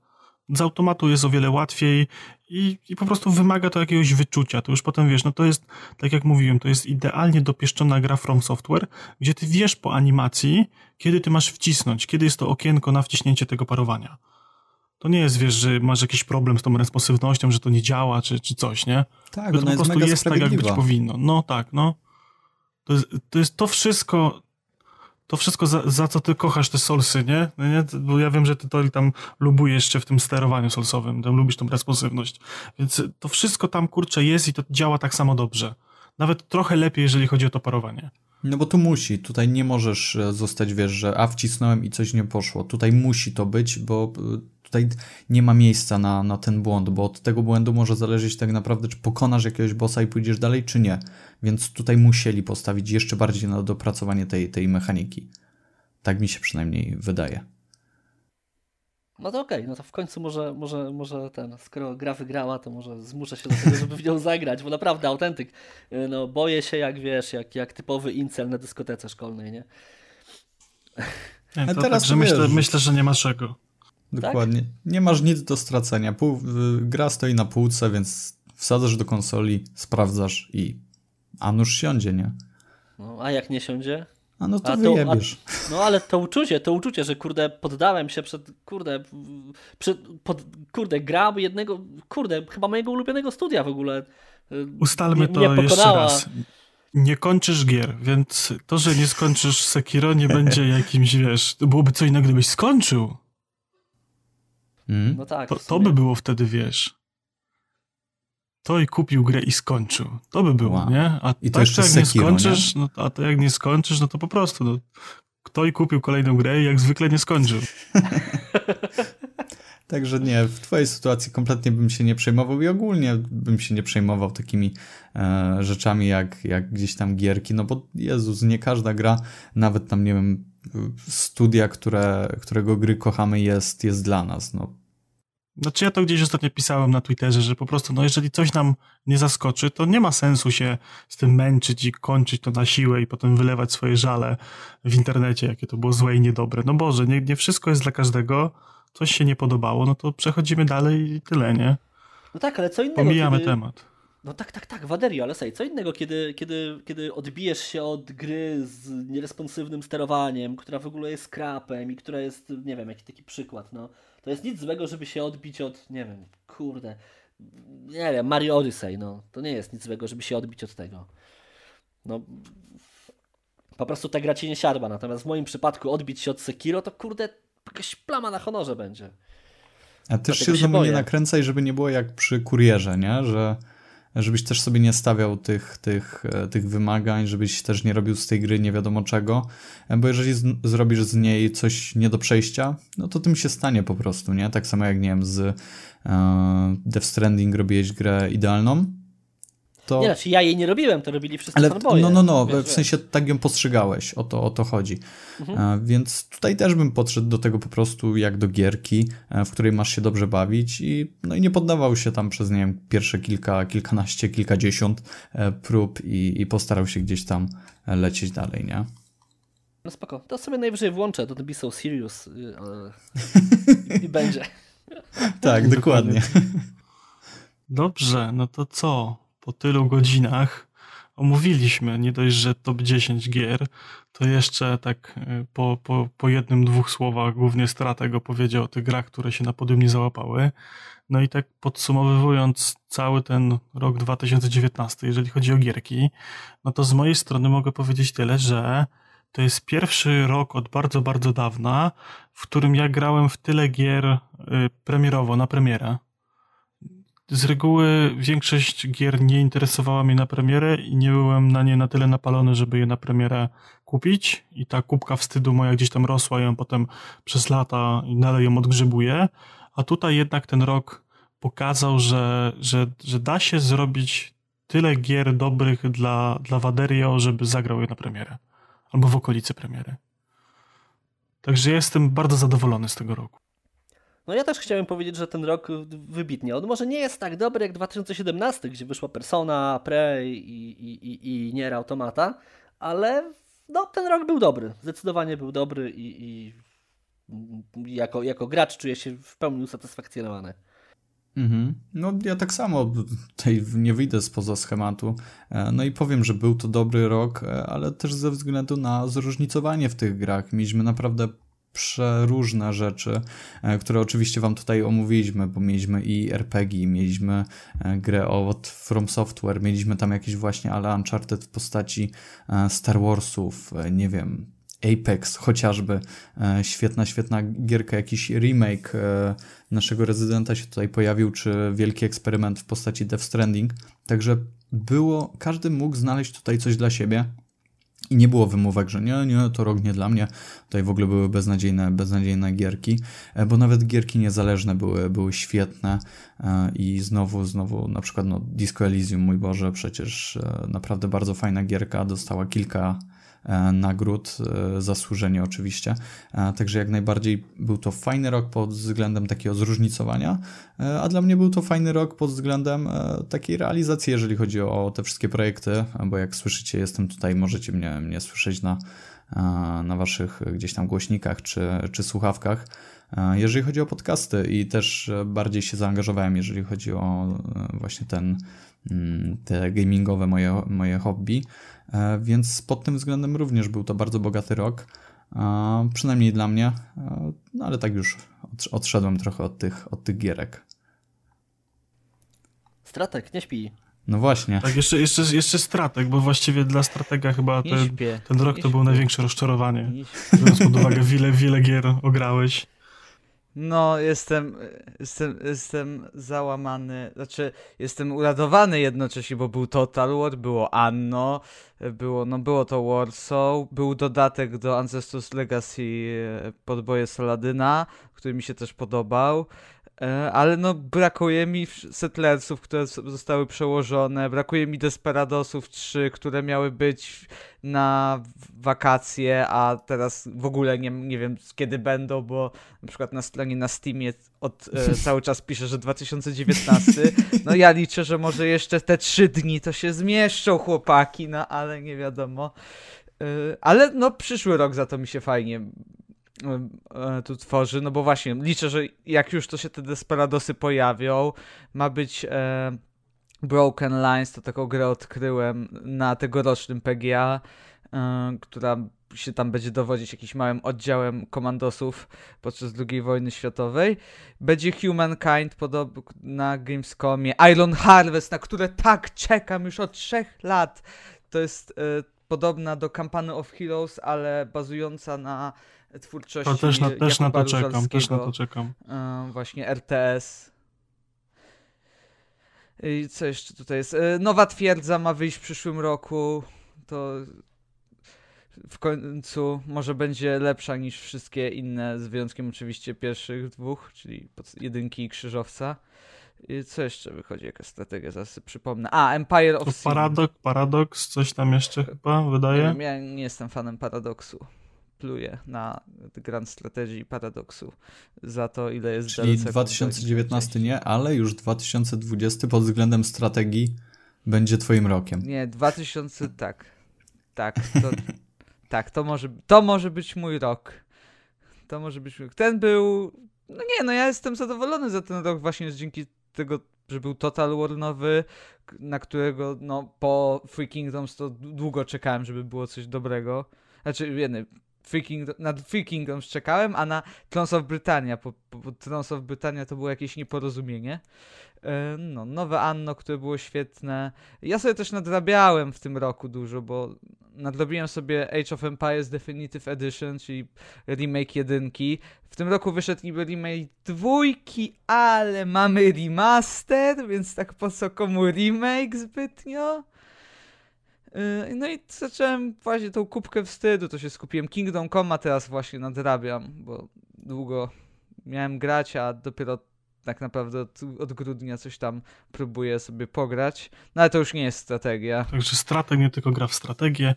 A: z automatu jest o wiele łatwiej i, i po prostu wymaga to jakiegoś wyczucia. To już potem wiesz, no to jest, tak jak mówiłem, to jest idealnie dopieszczona gra From Software, gdzie ty wiesz po animacji, kiedy ty masz wcisnąć, kiedy jest to okienko na wciśnięcie tego parowania. To nie jest, wiesz, że masz jakiś problem z tą responsywnością, że to nie działa, czy, czy coś, nie?
C: Tak,
A: to po prostu
C: jest,
A: jest tak, jak być powinno. No tak, no. To jest, to jest to wszystko, to wszystko za, za, co ty kochasz te solsy, nie? No nie? Bo ja wiem, że ty to tam lubujesz jeszcze w tym sterowaniu solsowym, tam lubisz tą responsywność. Więc to wszystko tam, kurczę, jest i to działa tak samo dobrze. Nawet trochę lepiej, jeżeli chodzi o to parowanie.
C: No bo tu musi, tutaj nie możesz e, zostać, wiesz, że a wcisnąłem i coś nie poszło. Tutaj musi to być, bo e, tutaj nie ma miejsca na, na ten błąd, bo od tego błędu może zależeć tak naprawdę, czy pokonasz jakiegoś bossa i pójdziesz dalej, czy nie. Więc tutaj musieli postawić jeszcze bardziej na dopracowanie tej, tej mechaniki. Tak mi się przynajmniej wydaje.
D: No to okej, okay. no to w końcu może, może, może ten, skoro gra wygrała, to może zmuszę się do tego, żeby w nią zagrać, bo naprawdę autentyk. No boję się jak wiesz, jak, jak typowy incel na dyskotece szkolnej, nie?
A: nie to teraz tak, myślę, myślę, że nie ma czego.
C: Dokładnie. Tak? Nie masz nic do stracenia. Pół, gra stoi na półce, więc wsadzasz do konsoli, sprawdzasz i a nuż siądzie, nie?
D: No, a jak nie siądzie?
C: A no to, a wyjebiesz.
D: A, no ale to uczucie, to uczucie, że kurde, poddałem się przed, kurde, przed, pod, kurde, gra jednego, kurde, chyba mojego ulubionego studia w ogóle.
A: Ustalmy to jeszcze raz. Nie kończysz gier, więc to, że nie skończysz Sekiro nie będzie jakimś, wiesz, to byłoby co innego, gdybyś skończył.
D: Mm. No tak.
A: To, to by było wtedy, wiesz. To i kupił grę i skończył. To by było, wow. nie? A I to tak, jeszcze jak Sekiro, nie skończysz, nie? No, a to jak nie skończysz, no to po prostu, no, kto i kupił kolejną grę i jak zwykle nie skończył.
C: Także nie, w twojej sytuacji kompletnie bym się nie przejmował i ogólnie bym się nie przejmował takimi e, rzeczami jak, jak gdzieś tam gierki, no bo Jezus, nie każda gra, nawet tam, nie wiem, studia, które, którego gry kochamy jest, jest dla nas, no
A: znaczy ja to gdzieś ostatnio pisałem na Twitterze, że po prostu no jeżeli coś nam nie zaskoczy, to nie ma sensu się z tym męczyć i kończyć to na siłę i potem wylewać swoje żale w internecie, jakie to było złe i niedobre. No Boże, nie, nie wszystko jest dla każdego, coś się nie podobało, no to przechodzimy dalej i tyle, nie?
D: No tak, ale co innego.
A: Pomijamy kiedy... temat.
D: No tak, tak, tak, Waderio, ale sej, co innego, kiedy, kiedy, kiedy odbijesz się od gry z nieresponsywnym sterowaniem, która w ogóle jest krapem i która jest, nie wiem, jaki taki przykład, no to jest nic złego, żeby się odbić od, nie wiem, kurde, nie wiem, Mario Odyssey, no. To nie jest nic złego, żeby się odbić od tego. No, po prostu ta gra ci nie siadła, natomiast w moim przypadku odbić się od Sekiro, to kurde, jakaś plama na honorze będzie.
C: A też Dlatego się znowu nie nakręcaj, żeby nie było jak przy kurierze, nie? Że żebyś też sobie nie stawiał tych, tych, e, tych wymagań, żebyś też nie robił z tej gry nie wiadomo czego, e, bo jeżeli z, zrobisz z niej coś nie do przejścia, no to tym się stanie po prostu, nie? Tak samo jak, nie wiem, z uh, Death Stranding robiłeś grę idealną,
D: to... Nie, znaczy ja jej nie robiłem, to robili wszyscy Ale, fanboye.
C: No, no, no, wiesz, w sensie tak ją postrzegałeś, o to, o to chodzi. Mhm. A, e, więc tutaj też bym podszedł do tego po prostu jak do gierki, e, w której masz się dobrze bawić i, no i nie poddawał się tam przez, nie wiem, pierwsze kilka, kilkanaście, kilkadziesiąt e, prób i, i postarał się gdzieś tam lecieć dalej, nie?
D: No spoko. To sobie najwyżej włączę, to Be So Serious y, i będzie.
C: tak, dokładnie.
A: Dobrze, no to co? Po tylu godzinach omówiliśmy nie dość, że top 10 gier, to jeszcze tak y, po, po, po jednym, dwóch słowach głównie Stratego powiedział o tych grach, które się na podium nie załapały. No i tak podsumowując cały ten rok 2019, jeżeli chodzi o gierki, no to z mojej strony mogę powiedzieć tyle, że to jest pierwszy rok od bardzo, bardzo dawna, w którym ja grałem w tyle gier y, premierowo, na premierę. Z reguły większość gier nie interesowała mnie na premierę i nie byłem na nie na tyle napalony, żeby je na premierę kupić. I ta kubka wstydu moja gdzieś tam rosła, ją potem przez lata i dalej ją odgrzebuję. A tutaj jednak ten rok pokazał, że, że, że da się zrobić tyle gier dobrych dla, dla Waderio, żeby zagrał je na premierę. Albo w okolicy premiery. Także jestem bardzo zadowolony z tego roku.
D: No ja też chciałem powiedzieć, że ten rok wybitnie. On może nie jest tak dobry jak 2017, gdzie wyszła Persona, Prey i, i, i, i Nier Automata, ale no, ten rok był dobry. Zdecydowanie był dobry i, i jako, jako gracz czuję się w pełni usatysfakcjonowany.
C: Mhm. No ja tak samo tutaj nie wyjdę spoza schematu. E, no i powiem, że był to dobry rok, e, ale też ze względu na zróżnicowanie w tych grach. Mieliśmy naprawdę przeróżne rzeczy, e, które oczywiście wam tutaj omówiliśmy, bo mieliśmy i RPG, mieliśmy grę od From Software, mieliśmy tam jakieś właśnie ale Uncharted w postaci Star Warsów, nie wiem, Apex chociażby, e, świetna, świetna gierka, jakiś remake e, naszego rezydenta się tutaj pojawił, czy wielki eksperyment w postaci Death Stranding. Także było, każdy mógł znaleźć tutaj coś dla siebie. I nie było wymówek, że nie, nie, to rok nie dla mnie. Tutaj w ogóle były beznadziejne, beznadziejne gierki, e, bo nawet gierki niezależne były, były świetne i znowu, znowu na przykład no, Disco Elysium, mój Boże, przecież naprawdę bardzo fajna gierka, dostała kilka E, nagród, e, zasłużenie oczywiście. E, także jak najbardziej był to fajny rok pod względem takiego zróżnicowania, a dla mnie był to fajny rok pod względem takiej realizacji, jeżeli chodzi o te wszystkie projekty, bo jak słyszycie, jestem tutaj, możecie mnie, mnie słyszeć na, na waszych gdzieś tam głośnikach czy, czy słuchawkach. Jeżeli chodzi o podcasty i też bardziej się zaangażowałem, jeżeli chodzi o właśnie ten, mm, te gamingowe moje, moje hobby, E, więc pod tym względem również był to bardzo bogaty rok, przynajmniej dla mnie, e, no ale tak już odszedłem trochę od tych, od tych gierek.
D: Stratek, nie śpi.
C: No właśnie.
A: Tak, jeszcze, jeszcze, jeszcze stratek, bo właściwie dla stratega chyba ten, ten rok to było największe rozczarowanie. Biorąc pod uwagę, wiele, wiele gier ograłeś.
B: No, jestem, jestem, jestem załamany, znaczy jestem uradowany jednocześnie, bo był Total War, było Anno, było, no było to Warsaw, był dodatek do Ancestors Legacy e, podboje Saladyna, który mi się też podobał. E, ale no brakuje mi Settlersów, które zostały przełożone, brakuje mi Desperadosów 3, które miały być na wakacje, a teraz w ogóle nie, nie wiem kiedy będą, bo na przykład na stronie na Steamie od, e, cały czas pisze, że 2019. No ja liczę, że może jeszcze te 3 dni to się zmieszczą chłopaki, no ale nie wiadomo. E, ale no przyszły rok za to mi się fajnie tu tworzy, no bo właśnie liczę, że jak już to się te Desperadosy pojawią, ma być e, Broken Lines, to taką grę odkryłem na tegorocznym PGA, e, która się tam będzie dowodzić jakimś małym oddziałem komandosów podczas II wojny światowej. Będzie Humankind podobno na Gamescomie, Iron Harvest, na które tak czekam już od trzech lat. To jest e, podobna do Campany of Heroes, ale bazująca na twórczości
A: to też na, też na to czekam, też na to czekam.
B: Właśnie RTS. I co jeszcze tutaj jest? E, nowa twierdza ma wyjść w przyszłym roku. To w końcu może będzie lepsza niż wszystkie inne, z wyjątkiem oczywiście pierwszych dwóch, czyli jedynki i krzyżowca. I co jeszcze wychodzi, jaka strategia, zaraz sobie przypomnę. A, Empire of
A: Sin. Paradox, Paradox, coś tam jeszcze chyba wydaje?
B: Nie, ja nie jestem fanem Paradoksu pluje na Grand Strategy i Paradoksu za to, ile jest
C: Czyli DLC 2019 nie, ale już 2020 pod względem strategii będzie twoim rokiem.
B: Nie, 2000 tak. Tak, to, tak, to może, to może być mój rok. To może być mój rok. Ten był, no nie, no ja jestem zadowolony za ten rok właśnie dzięki tego, że był Total War nowy, na którego no po Free Kingdoms to długo czekałem, żeby było coś dobrego. Znaczy, jedny, Free Kingdom, na Free Kingdoms czekałem, a na Trons of Britannia, po, po Trons of Britannia to było jakieś nieporozumienie. E, no, nowe Anno, które było świetne. Ja sobie też nadrabiałem w tym roku dużo, bo nadrobiłem sobie Age of Empires Definitive Edition, czyli remake jedynki. W tym roku wyszedł niby remake dwójki, ale mamy remaster, więc tak po co komu remake zbytnio? Yy, no i zacząłem właśnie tą kubkę wstydu, to się skupiłem. Kingdom Come teraz właśnie nadrabiam, bo długo miałem grać, a dopiero tak naprawdę od, od, grudnia coś tam próbuję sobie pograć. No ale to już nie jest strategia.
A: Także strateg nie tylko gra w strategię.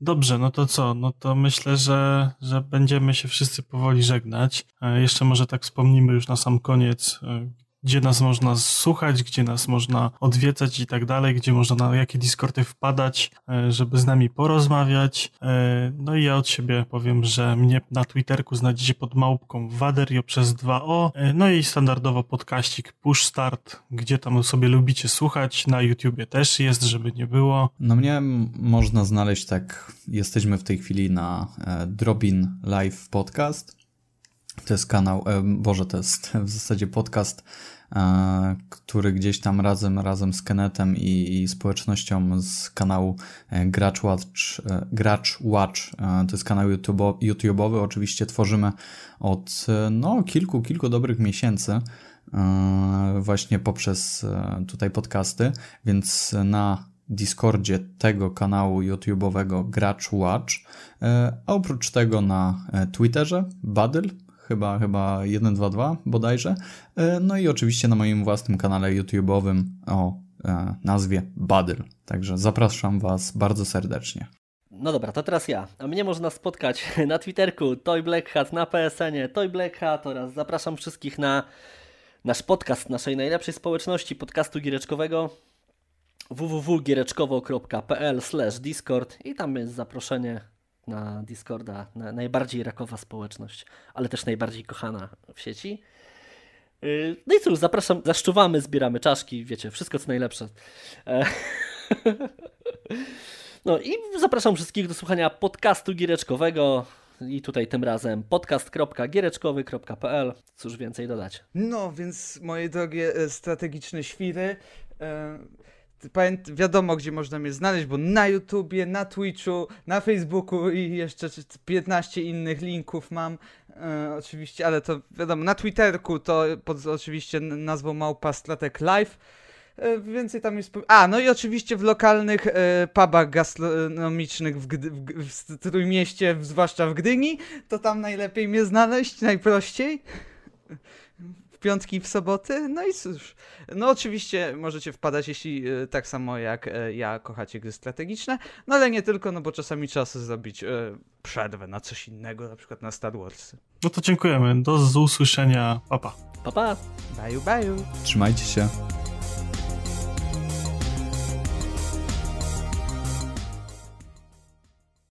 A: Dobrze, no to co? No to myślę, że, że będziemy się wszyscy powoli żegnać. E, jeszcze może tak wspomnimy już na sam koniec, e, gdzie nas można słuchać, gdzie nas można odwiedzać i tak dalej, gdzie można na jakie Discordy wpadać, e, żeby z nami porozmawiać. E, no i ja od siebie powiem, że mnie na Twitterku znajdziecie pod małpką Waderio przez 2O, e, no i standardowo podkaścik Push Start, gdzie tam sobie lubicie słuchać, na YouTubie też jest, żeby nie było.
C: No mnie można znaleźć tak, jesteśmy w tej chwili na Drobin Live Podcast, to jest kanał, Boże, to jest w zasadzie podcast który gdzieś tam razem, razem z Kenetem i, i społecznością z kanału e, Gracz Watch, e, Gracz Watch to jest kanał YouTube, YouTube'owy, oczywiście tworzymy od no, kilku, kilku dobrych miesięcy właśnie poprzez tutaj podcasty, więc na Discordzie tego kanału YouTube'owego Gracz Watch, a oprócz tego na Twitterze Badyl, chyba, chyba 122 bodajże. E, no i oczywiście na moim własnym kanale YouTube'owym o e, nazwie Badyl. Także zapraszam Was bardzo serdecznie.
D: No dobra, to teraz ja. A mnie można spotkać na Twitterku Toy Black Hat, na PSN-ie Toy Black Hat oraz zapraszam wszystkich na nasz podcast naszej najlepszej społeczności podcastu giereczkowego www.giereczkowo.pl discord i tam jest zaproszenie na Discorda, na najbardziej rakowa społeczność, ale też najbardziej kochana w sieci. Y, no i cóż, zapraszam, zaszczuwamy, zbieramy czaszki, wiecie, wszystko co najlepsze. E, no i zapraszam wszystkich do słuchania podcastu giereczkowego. I tutaj tym razem podcast.giereczkowy.pl. Cóż więcej dodać?
B: No, więc moje drogie e, strategiczne świry. Wiadomo, gdzie można mnie znaleźć, bo na YouTubie, na Twitchu, na Facebooku i jeszcze 15 innych linków mam. E, oczywiście, ale to wiadomo, na Twitterku to pod oczywiście nazwą Małpa Stratek Live. E, więcej tam jest. A, no i oczywiście w lokalnych e, pubach gastronomicznych w, Gdy, w, w Trójmieście, zwłaszcza w Gdyni, to tam najlepiej mnie znaleźć, najprościej piątki i w soboty. No i cóż, no oczywiście możecie wpadać, jeśli e, tak samo jak e, ja kochacie gry strategiczne, no ale nie tylko, no bo czasami trzeba sobie zrobić e, przerwę na coś innego, na przykład na Star Wars.
A: No to dziękujemy. Do usłyszenia. Papa.
D: Papa.
B: Baju, baju.
C: Trzymajcie się.